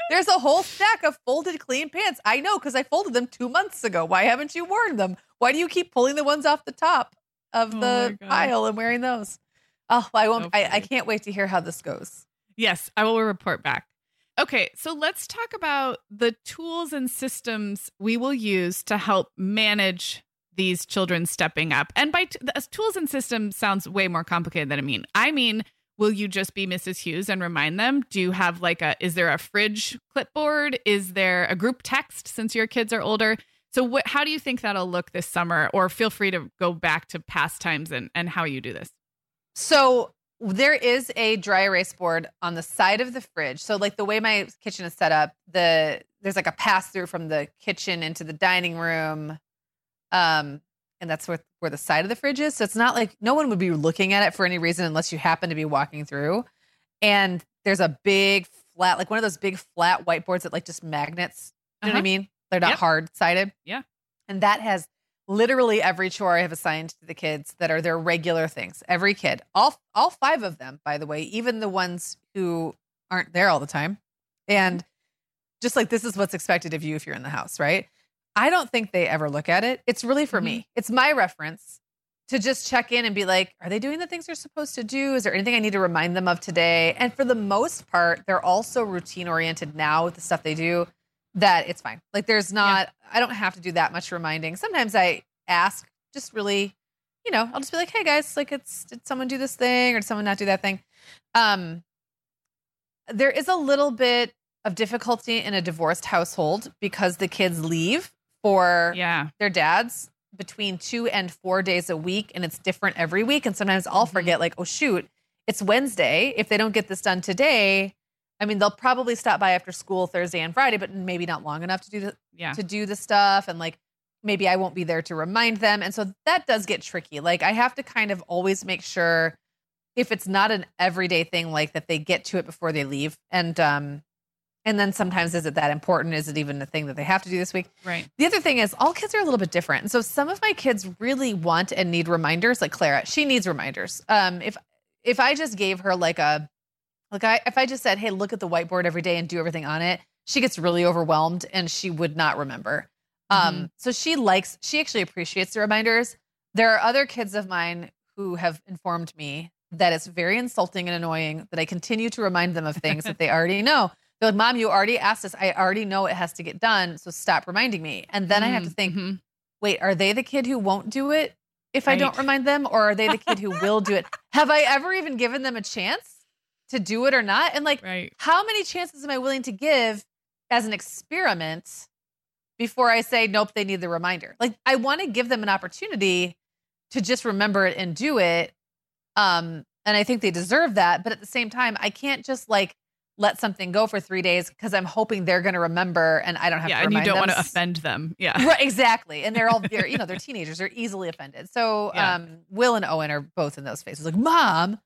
There's a whole stack of folded clean pants. I know because I folded them two months ago. Why haven't you worn them? Why do you keep pulling the ones off the top of oh the pile and wearing those? Oh, I won't. So I, I can't wait to hear how this goes. Yes, I will report back. Okay, so let's talk about the tools and systems we will use to help manage these children stepping up. And by t- uh, tools and systems sounds way more complicated than I mean. I mean, will you just be Mrs. Hughes and remind them? Do you have like a is there a fridge clipboard? Is there a group text since your kids are older? So what how do you think that'll look this summer? Or feel free to go back to past times and, and how you do this. So there is a dry erase board on the side of the fridge. So like the way my kitchen is set up, the there's like a pass through from the kitchen into the dining room. Um and that's where where the side of the fridge is. So it's not like no one would be looking at it for any reason unless you happen to be walking through. And there's a big flat like one of those big flat whiteboards that like just magnets. You uh-huh. know what I uh-huh. mean? They're not yep. hard sided. Yeah. And that has literally every chore I have assigned to the kids that are their regular things. Every kid, all all five of them, by the way, even the ones who aren't there all the time. And just like this is what's expected of you if you're in the house, right? I don't think they ever look at it. It's really for mm-hmm. me. It's my reference to just check in and be like, are they doing the things they're supposed to do? Is there anything I need to remind them of today? And for the most part, they're also routine oriented now with the stuff they do that it's fine. Like there's not, yeah. I don't have to do that much reminding. Sometimes I ask just really, you know, I'll just be like, hey guys, like it's, did someone do this thing or did someone not do that thing? Um, there is a little bit of difficulty in a divorced household because the kids leave for yeah. their dads between two and four days a week and it's different every week and sometimes i'll mm-hmm. forget like oh shoot it's wednesday if they don't get this done today I mean, they'll probably stop by after school Thursday and Friday, but maybe not long enough to do the yeah. to do the stuff. And like maybe I won't be there to remind them. And so that does get tricky. Like I have to kind of always make sure if it's not an everyday thing, like that they get to it before they leave. And um and then sometimes is it that important? Is it even a thing that they have to do this week? Right. The other thing is all kids are a little bit different. And so some of my kids really want and need reminders, like Clara, she needs reminders. Um if if I just gave her like a like I if I just said, "Hey, look at the whiteboard every day and do everything on it," she gets really overwhelmed and she would not remember. Um, mm-hmm. Um, so she likes she actually appreciates the reminders. There are other kids of mine who have informed me that it's very insulting and annoying that I continue to remind them of things that they already know. They're like, "Mom, you already asked us. I already know it has to get done, so stop reminding me." And then mm-hmm. I have to think, mm-hmm. "Wait, are they the kid who won't do it if right. I don't remind them, or are they the kid who will do it? *laughs* Have I ever even given them a chance?" To do it or not. And like, right. how many chances am I willing to give as an experiment before I say, nope, they need the reminder? Like, I want to give them an opportunity to just remember it and do it. Um, and I think they deserve that. But at the same time, I can't just like let something go for three days because I'm hoping they're going to remember and I don't have yeah, to. and you don't them. want to offend them. Yeah, *laughs* right, exactly. And they're all they're you know they're teenagers. They're easily offended. So yeah. um, Will and Owen are both in those phases. Like, mom,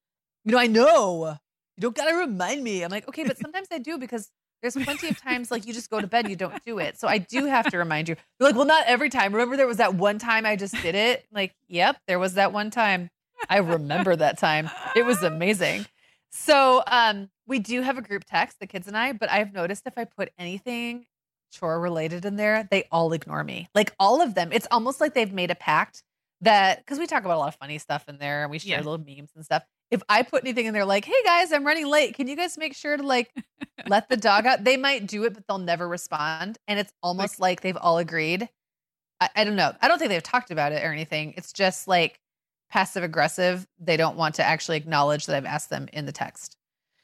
you know, I know don't gotta remind me. I'm like, okay, but sometimes I do because there's plenty of times like you just go to bed, you don't do it. So I do have to remind you. They're like, well, not every time. Remember there was that one time I just did it? Like, yep, there was that one time. I remember that time. It was amazing. So um we do have a group text, the kids and I, but I've noticed if I put anything chore related in there, they all ignore me. Like all of them. It's almost like they've made a pact that because we talk about a lot of funny stuff in there and we share yeah. little memes and stuff if I put anything in there like, hey guys, I'm running late. Can you guys make sure to like let the dog out? They might do it, but they'll never respond. And it's almost like, like they've all agreed. I, I, don't know. I don't think they've talked about it or anything. It's just like passive aggressive. They don't want to actually acknowledge that I've asked them in the text.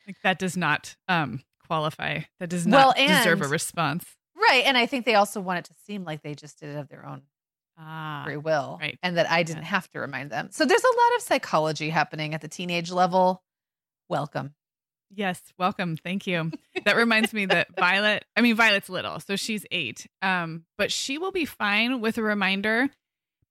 Like that does not um qualify. That does not well, deserve a response. Right. And I think they also want it to seem like they just did it of their own ah, free will, right. and that I didn't yeah. have to remind them. So there's a lot of psychology happening at the teenage level. Welcome. Yes, welcome. Thank you. That reminds me that Violet, I mean Violet's little, so she's 8. Um but she will be fine with a reminder,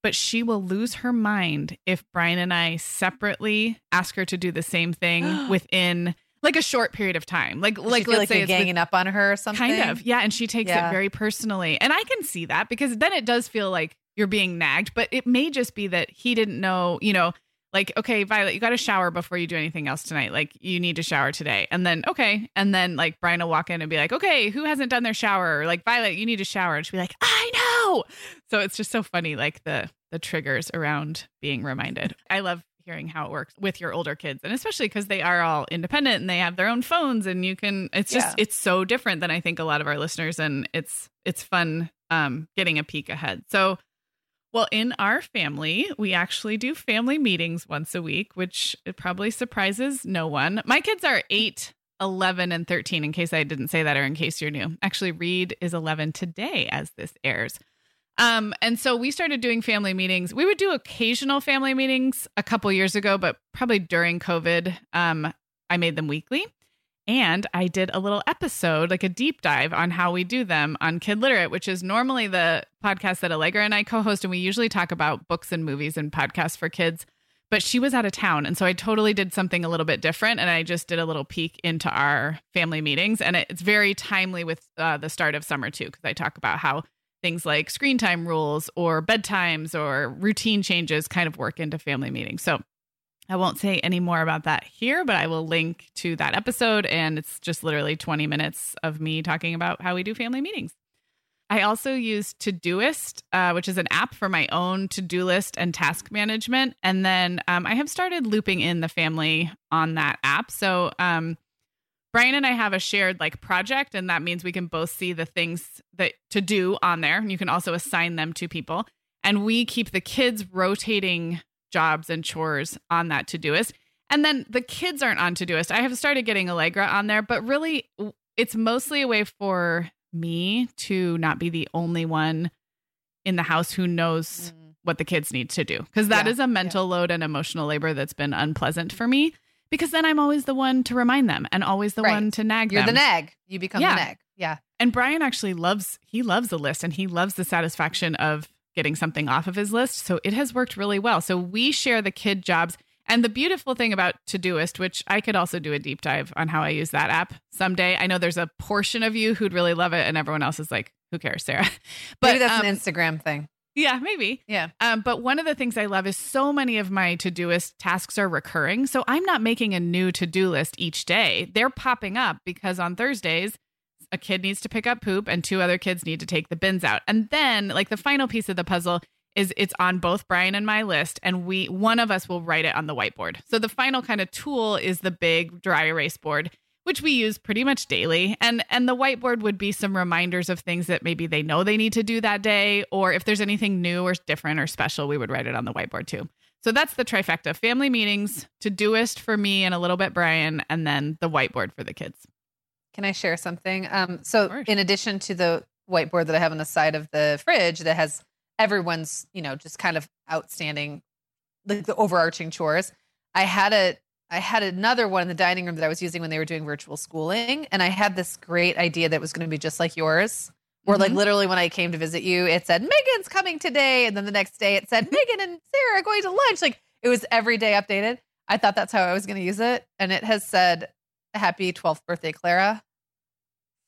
but she will lose her mind if Brian and I separately ask her to do the same thing *gasps* within like a short period of time. Like like let's like say ganging up on her or something. Kind of. Yeah, and she takes Yeah. it very personally. And I can see that because then it does feel like you're being nagged, but it may just be that he didn't know, you know, like, okay, Violet, you got to shower before you do anything else tonight. Like, you need to shower today. And then, okay. And then, like, Brian will walk in and be like, okay, who hasn't done their shower? Or, like, Violet, you need to shower. And she'll be like, I know. So it's just so funny, like, the, the triggers around being reminded. I love hearing how it works with your older kids and especially because they are all independent and they have their own phones and you can it's just Yeah. it's so different than i think a lot of our listeners and it's it's fun um getting a peek ahead so well in our family we actually do family meetings once a week which it probably surprises no one my kids are 8 11 and 13 in case i didn't say that or in case you're new actually reed is 11 today as this airs um, and so we started doing family meetings. We would do occasional family meetings a couple years ago, but probably during COVID, um, I made them weekly. And I did a little episode, like a deep dive on how we do them on Kid Literate, which is normally the podcast that Allegra and I co host. And we usually talk about books and movies and podcasts for kids. But she was out of town. And so I totally did something a little bit different. And I just did a little peek into our family meetings. And it's very timely with uh, the start of summer, too, because I talk about how things like screen time rules or bedtimes or routine changes kind of work into family meetings. So I won't say any more about that here, but I will link to that episode. And it's just literally 20 minutes of me talking about how we do family meetings. I also use Todoist, uh, which is an app for my own to do list and task management. And then um, I have started looping in the family on that app. So um, Brian and I have a shared like project, and that means we can both see the things that to do on there. And you can also assign them to people. And we keep the kids rotating jobs and chores on that Todoist. And then the kids aren't on Todoist. I have started getting Allegra on there, but really it's mostly a way for me to not be the only one in the house who knows Mm. what the kids need to do because that Yeah, is a mental load and emotional labor that's been unpleasant for me because then I'm always the one to remind them and always the Right. one to nag them. You're them. the nag. You become Yeah. the nag. Yeah. And Brian actually loves he loves the list and he loves the satisfaction of getting something off of his list. So it has worked really well. So we share the kid jobs. And the beautiful thing about Todoist, which I could also do a deep dive on how I use that app someday. I know there's a portion of you who'd really love it, and everyone else is like, "Who cares, Sarah?" *laughs* But Maybe that's um, an Instagram thing. yeah, maybe. Yeah. Um, but one of the things I love is so many of my Todoist tasks are recurring. So I'm not making a new to do list each day. They're popping up because on Thursdays, a kid needs to pick up poop and two other kids need to take the bins out. And then, like, the final piece of the puzzle is it's on both Brian and my list, and we one of us will write it on the whiteboard. So the final kind of tool is the big dry erase board which we use pretty much daily and and the whiteboard would be some reminders of things that maybe they know they need to do that day or if there's anything new or different or special we would write it on the whiteboard too so that's the trifecta family meetings todoist for me and a little bit brian and then the whiteboard for the kids Can I share something? Um, so in addition to the whiteboard that I have on the side of the fridge that has everyone's, you know, just kind of outstanding, like the overarching chores, I had a I had another one in the dining room that I was using when they were doing virtual schooling, and I had this great idea that was going to be just like yours. Where like Mhm. literally when I came to visit you, it said Meagan's coming today, and then the next day it said *laughs* Meagan and Sarah are going to lunch. Like it was every day updated. I thought that's how I was going to use it, and it has said Happy 12th birthday, Clara.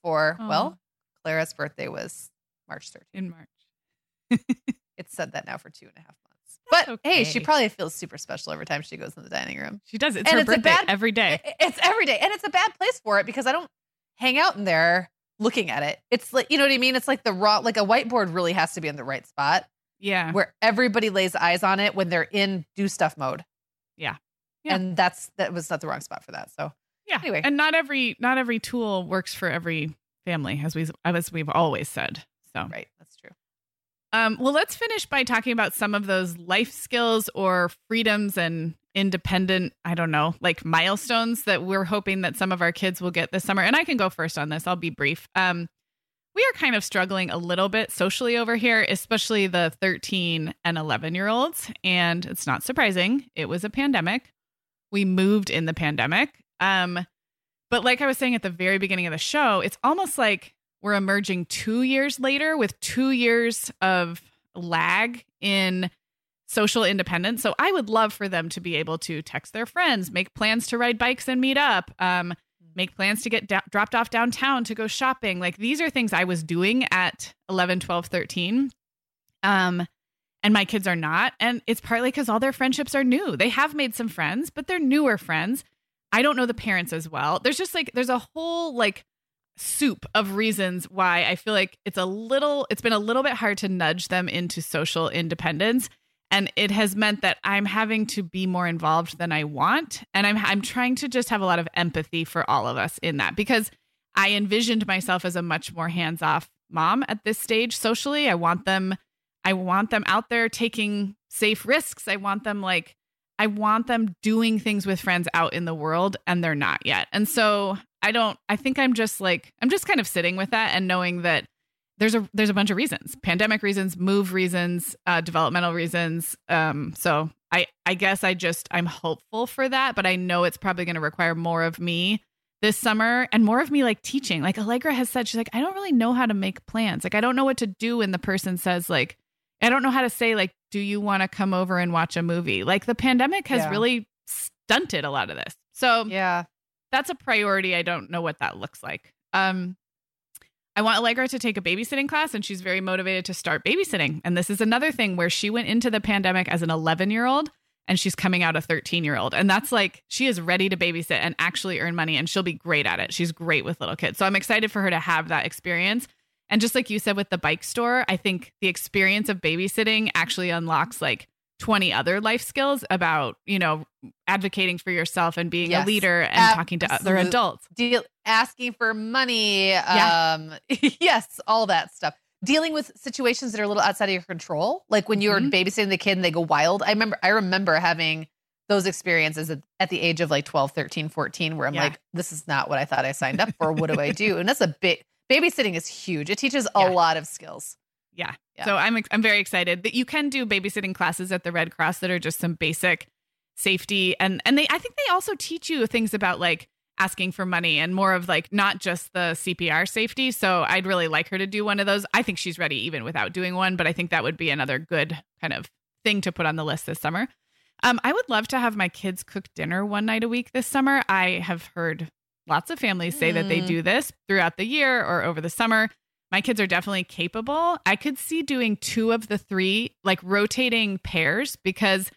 For well, Clara's birthday was March 13th. in march *laughs* It's said that now for two and a half months. That's but hey, she probably feels super special every time she goes in the dining room. she does it's And her it's a birthday bad- every day It's every day, and it's a bad place for it because I don't hang out in there looking at it. It's like you know what I mean. It's like the raw, like a whiteboard really has to be in the right spot yeah where everybody lays eyes on it when they're in do stuff mode. Yeah. Yeah. and that's that was not the wrong spot for that. So yeah anyway. and not every not every tool works for every family as we as we've always said so right, that's true. Um, well, let's finish by talking about some of those life skills or freedoms and independent, I don't know, like milestones that we're hoping that some of our kids will get this summer. And I can go first on this, I'll be brief. Um, we are kind of struggling a little bit socially over here, especially the 13 and 11 year olds. And it's not surprising, it was a pandemic. We moved in the pandemic. Um, But like I was saying at the very beginning of the show, it's almost like we're emerging two years later with two years of lag in social independence. So I would love for them to be able to text their friends, make plans to ride bikes and meet up, um, make plans to get da- dropped off downtown to go shopping. Like these are things I was doing at 11, 12, 13. Um, and my kids are not. And it's partly because all their friendships are new. They have made some friends, but they're newer friends. I don't know the parents as well. There's just like, there's a whole like soup of reasons why I feel like it's a little, it's been a little bit hard to nudge them into social independence. And it has meant that I'm having to be more involved than I want. And I'm, I'm trying to just have a lot of empathy for all of us in that because I envisioned myself as a much more hands off mom at this stage socially. I want them, I want them out there taking safe risks. I want them like, I want them doing things with friends out in the world and they're not yet. And so I don't I think I'm just like I'm just kind of sitting with that and knowing that there's a there's a bunch of reasons. Pandemic reasons, move reasons, uh, developmental reasons. Um so I I guess I just I'm hopeful for that, but I know it's probably going to require more of me this summer and more of me like teaching. Like Allegra has said she's like I don't really know how to make plans. Like I don't know what to do when the person says like I don't know how to say like, do you want to come over and watch a movie? Like the pandemic has yeah. really stunted a lot of this. So yeah, that's a priority. I don't know what that looks like. Um, I want Allegra to take a babysitting class, and she's very motivated to start babysitting. And this is another thing where she went into the pandemic as an 11 year old and she's coming out a 13 year old. And that's like, she is ready to babysit and actually earn money, and she'll be great at it. She's great with little kids. So I'm excited for her to have that experience and just like you said with the bike store, I think the experience of babysitting actually unlocks like 20 other life skills about, you know, advocating for yourself and being yes. a leader and Absolutely. talking to other adults. Deal asking for money. Yeah. Um *laughs* yes, all that stuff. Dealing with situations that are a little outside of your control. Like when you're mm-hmm. babysitting the kid and they go wild. I remember I remember having those experiences at, at, the age of like 12, 13, 14 where I'm yeah. like this is not what I thought I signed up for. what do I do? And that's a big babysitting is huge. It teaches a yeah. lot of skills. Yeah. yeah. So I'm I'm very excited that you can do babysitting classes at the Red Cross that are just some basic safety and and they I think they also teach you things about like asking for money and more of like not just the CPR safety. So I'd really like her to do one of those. I think she's ready even without doing one, but I think that would be another good kind of thing to put on the list this summer. Um, I would love to have my kids cook dinner one night a week this summer. I have heard Lots of families say mm. that they mm. do this throughout the year or over the summer. My kids are definitely capable. I could see doing two of the three, like rotating pairs, because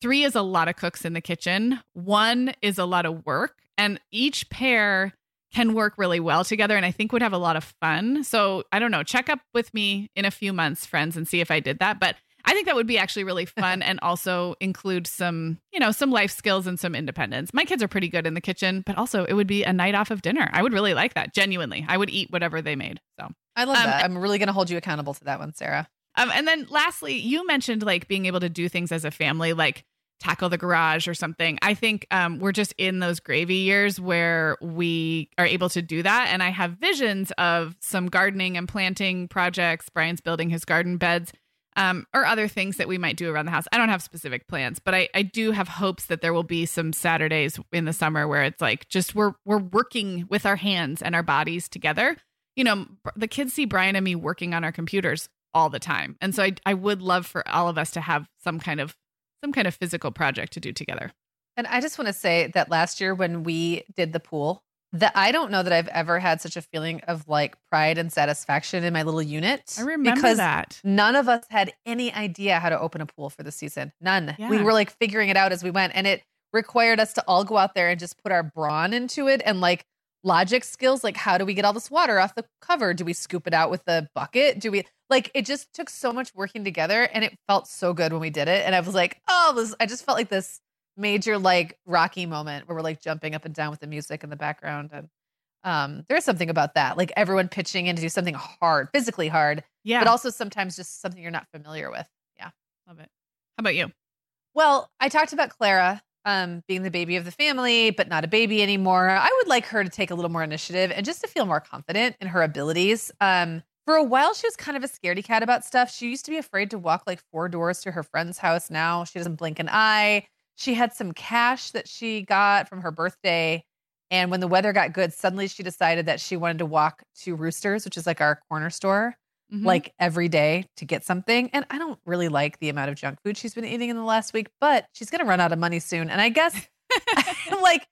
three is a lot of cooks in the kitchen. One is a lot of work, and each pair can work really well together and I think would have a lot of fun. So I don't know, check up with me in a few months, friends, and see if I did that. But I think that would be actually really fun and also include some, you know, some life skills and some independence. My kids are pretty good in the kitchen, but also it would be a night off of dinner. I would really like that. Genuinely, I would eat whatever they made. So I love um, that. I'm really going to hold you accountable to that one, Sarah. Um, and then lastly, you mentioned like being able to do things as a family, like tackle the garage or something. I think um, we're just in those gravy years where we are able to do that. And I have visions of some gardening and planting projects. Brian's building his garden beds um, or other things that we might do around the house. I don't have specific plans, but I, I do have hopes that there will be some Saturdays in the summer where it's like just we're we're working with our hands and our bodies together. You know, the kids see Brian and me working on our computers all the time, and so I I would love for all of us to have some kind of some kind of physical project to do together. And I just want to say that last year when we did the pool, that I don't know that I've ever had such a feeling of like pride and satisfaction in my little unit. I remember because that. None of us had any idea how to open a pool for the season. None. Yeah. We were like figuring it out as we went. And it required us to all go out there and just put our brawn into it and like logic skills. Like, how do we get all this water off the cover? Do we scoop it out with the bucket? Do we like it just took so much working together and it felt so good when we did it. And I was like, oh, this I just felt like this major like rocky moment where we're like jumping up and down with the music in the background and um there's something about that like everyone pitching in to do something hard physically hard yeah. but also sometimes just something you're not familiar with. Yeah. Love it. How about you? Well i talked about clara um being the baby of the family but not a baby anymore. I would like her to take a little more initiative and just to feel more confident in her abilities. Um for a while she was kind of a scaredy cat about stuff. She used to be afraid to walk like four doors to her friend's house now. She doesn't blink an eye she had some cash that she got from her birthday And when the weather got good, suddenly she decided that she wanted to walk to Roosters, which is like our corner store, mm-hmm. like every day to get something. And I don't really like the amount of junk food she's been eating in the last week, but she's going to run out of money soon. And I guess I'm *laughs* *laughs* like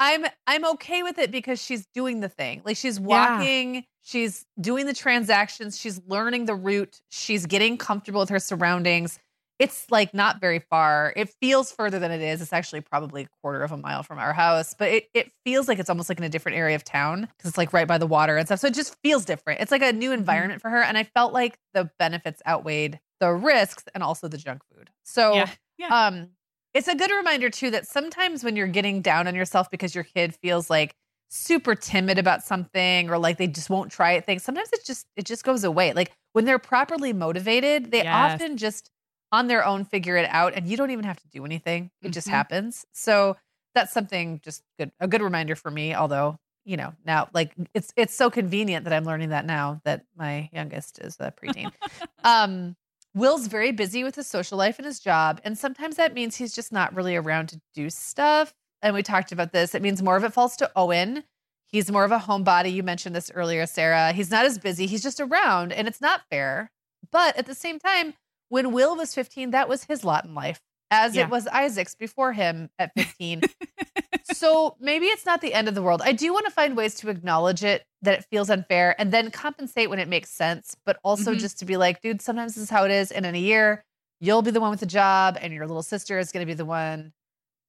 I'm I'm okay with it because she's doing the thing. Like she's walking, yeah. she's doing the transactions, she's learning the route, she's getting comfortable with her surroundings. It's like not very far. It feels further than it is. It's actually probably a quarter of a mile from our house, but it, it feels like it's almost like in a different area of town because it's like right by the water and stuff. So it just feels different. It's like a new mm-hmm. environment for her. And I felt like the benefits outweighed the risks and also the junk food. So yeah. Yeah. um it's a good reminder too that sometimes when you're getting down on yourself because your kid feels like super timid about something or like they just won't try it things sometimes it just it just goes away like when they're properly motivated they yes. often just on their own figure it out and you don't even have to do anything it mm-hmm. just happens so that's something just good a good reminder for me although you know now like it's it's so convenient that i'm learning that now that my youngest is a preteen *laughs* um Will's very busy with his social life and his job, and sometimes that means he's just not really around to do stuff. And we talked about this. It means more of it falls to Owen. He's more of a homebody. You mentioned this earlier, Sarah. He's not as busy. He's just around, and it's not fair. But at the same time, when Will was 15, that was his lot in life, as yeah. it was Isaac's before him at 15. *laughs* so maybe it's not the end of the world. I do want to find ways to acknowledge it that it feels unfair and then compensate when it makes sense, but also mm-hmm. just to be like, dude, sometimes this is how it is. And in a year, you'll be the one with the job and your little sister is going to be the one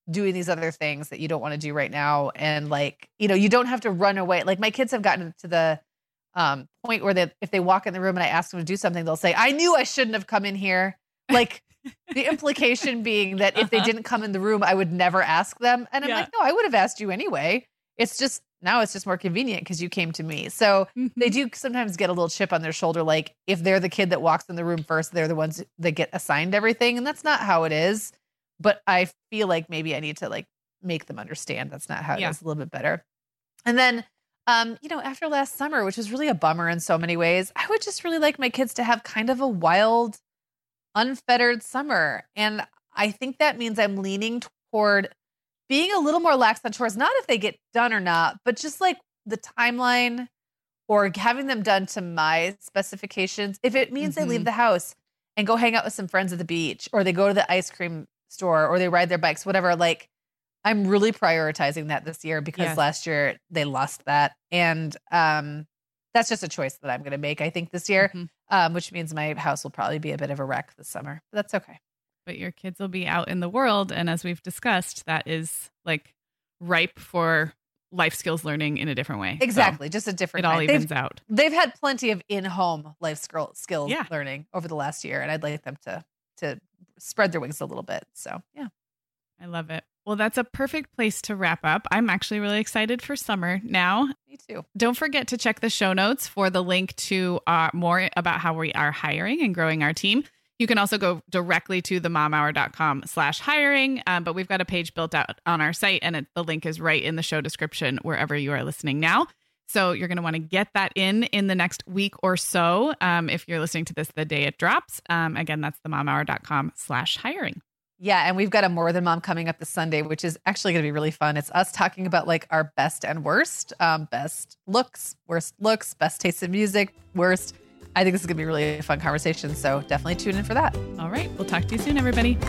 doing these other things that you don't want to do right now. And like, you know, you don't have to run away. Like my kids have gotten to the um, point where they, if they walk in the room and I ask them to do something, they'll say, I knew I shouldn't have come in here. Like, *laughs* the implication being that if they uh-huh. didn't come in the room, I would never ask them. And I'm yeah. like, no, I would have asked you anyway. It's just now it's just more convenient because you came to me. So mm-hmm. they do sometimes get a little chip on their shoulder. Like if they're the kid that walks in the room first, they're the ones that get assigned everything. And that's not how it is. But I feel like maybe I need to like make them understand that's not how it yeah. is a little bit better. And then um, you know, after last summer, which was really a bummer in so many ways, I would just really like my kids to have kind of a wild unfettered summer. And I think that means I'm leaning toward being a little more lax on chores, not if they get done or not, but just like the timeline or having them done to my specifications. If it means mm-hmm. they leave mm-hmm. the house and go hang out with some friends at the beach or they go to the ice cream store or they ride their bikes, whatever, like I'm really prioritizing that this year because yes. last year they lost that. And um that's just a choice that I'm going to make, I think, this year, mm-hmm. um, which means my house will probably be a bit of a wreck this summer. But that's okay. But your kids will be out in the world. And as we've discussed, that is like ripe for life skills learning in a different way. Exactly. So just a different It all way. evens they've, out. They've had plenty of in home life skills yeah. learning over the last year. And I'd like them to to spread their wings a little bit. So yeah. I love it. Well, that's a perfect place to wrap up. I'm actually really excited for summer now. Me too. Don't forget to check the show notes for the link to uh, more about how we are hiring and growing our team. You can also go directly to themomhour.com slash hiring, um, but we've got a page built out on our site and it, the link is right in the show description wherever you are listening now. So you're going to want to get that in in the next week or so. Um, if you're listening to this the day it drops, um, again, that's themomhour.com slash hiring. Yeah, and we've got a More Than Mom coming up this Sunday, which is actually going to be really fun. It's us talking about like our best and worst, um, best looks, worst looks, best taste in music, worst. I think this is going to be really a fun conversation. So definitely tune in for that. All right. We'll talk to you soon, everybody.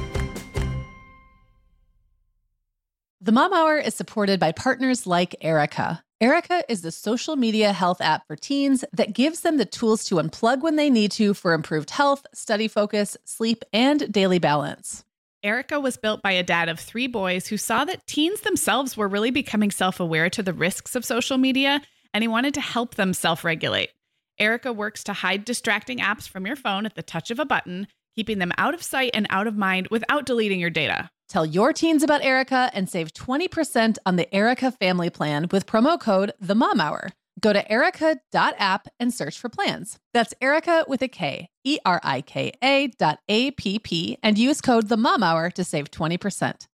The Mom Hour is supported by partners like Erika. Erika is the social media health app for teens that gives them the tools to unplug when they need to for improved health, study focus, sleep, and daily balance. Erika was built by a dad of three boys who saw that teens themselves were really becoming self aware to the risks of social media, and he wanted to help them self regulate. Erika works to hide distracting apps from your phone at the touch of a button, keeping them out of sight and out of mind without deleting your data. Tell your teens about Erika and save 20% on the Erika family plan with promo code The Mom Hour. Go to erika.app and search for plans. That's Erica with a K, E R I K A dot A P P, and use code the mom hour to save 20%.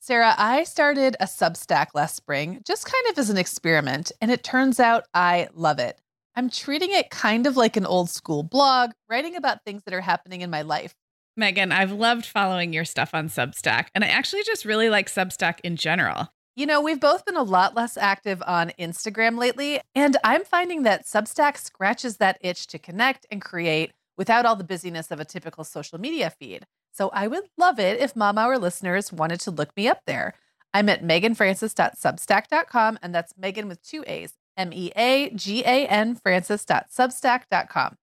Sarah, I started a Substack last spring, just kind of as an experiment, and it turns out I love it. I'm treating it kind of like an old school blog, writing about things that are happening in my life. Meagan, I've loved following your stuff on Substack, and I actually just really like Substack in general. You know, we've both been a lot less active on Instagram lately, and I'm finding that Substack scratches that itch to connect and create without all the busyness of a typical social media feed. So I would love it if Mom Hour listeners wanted to look me up there. I'm at meaganfrancis.substack.com, and that's Meagan with two A's, M E A G A N Francis.substack.com.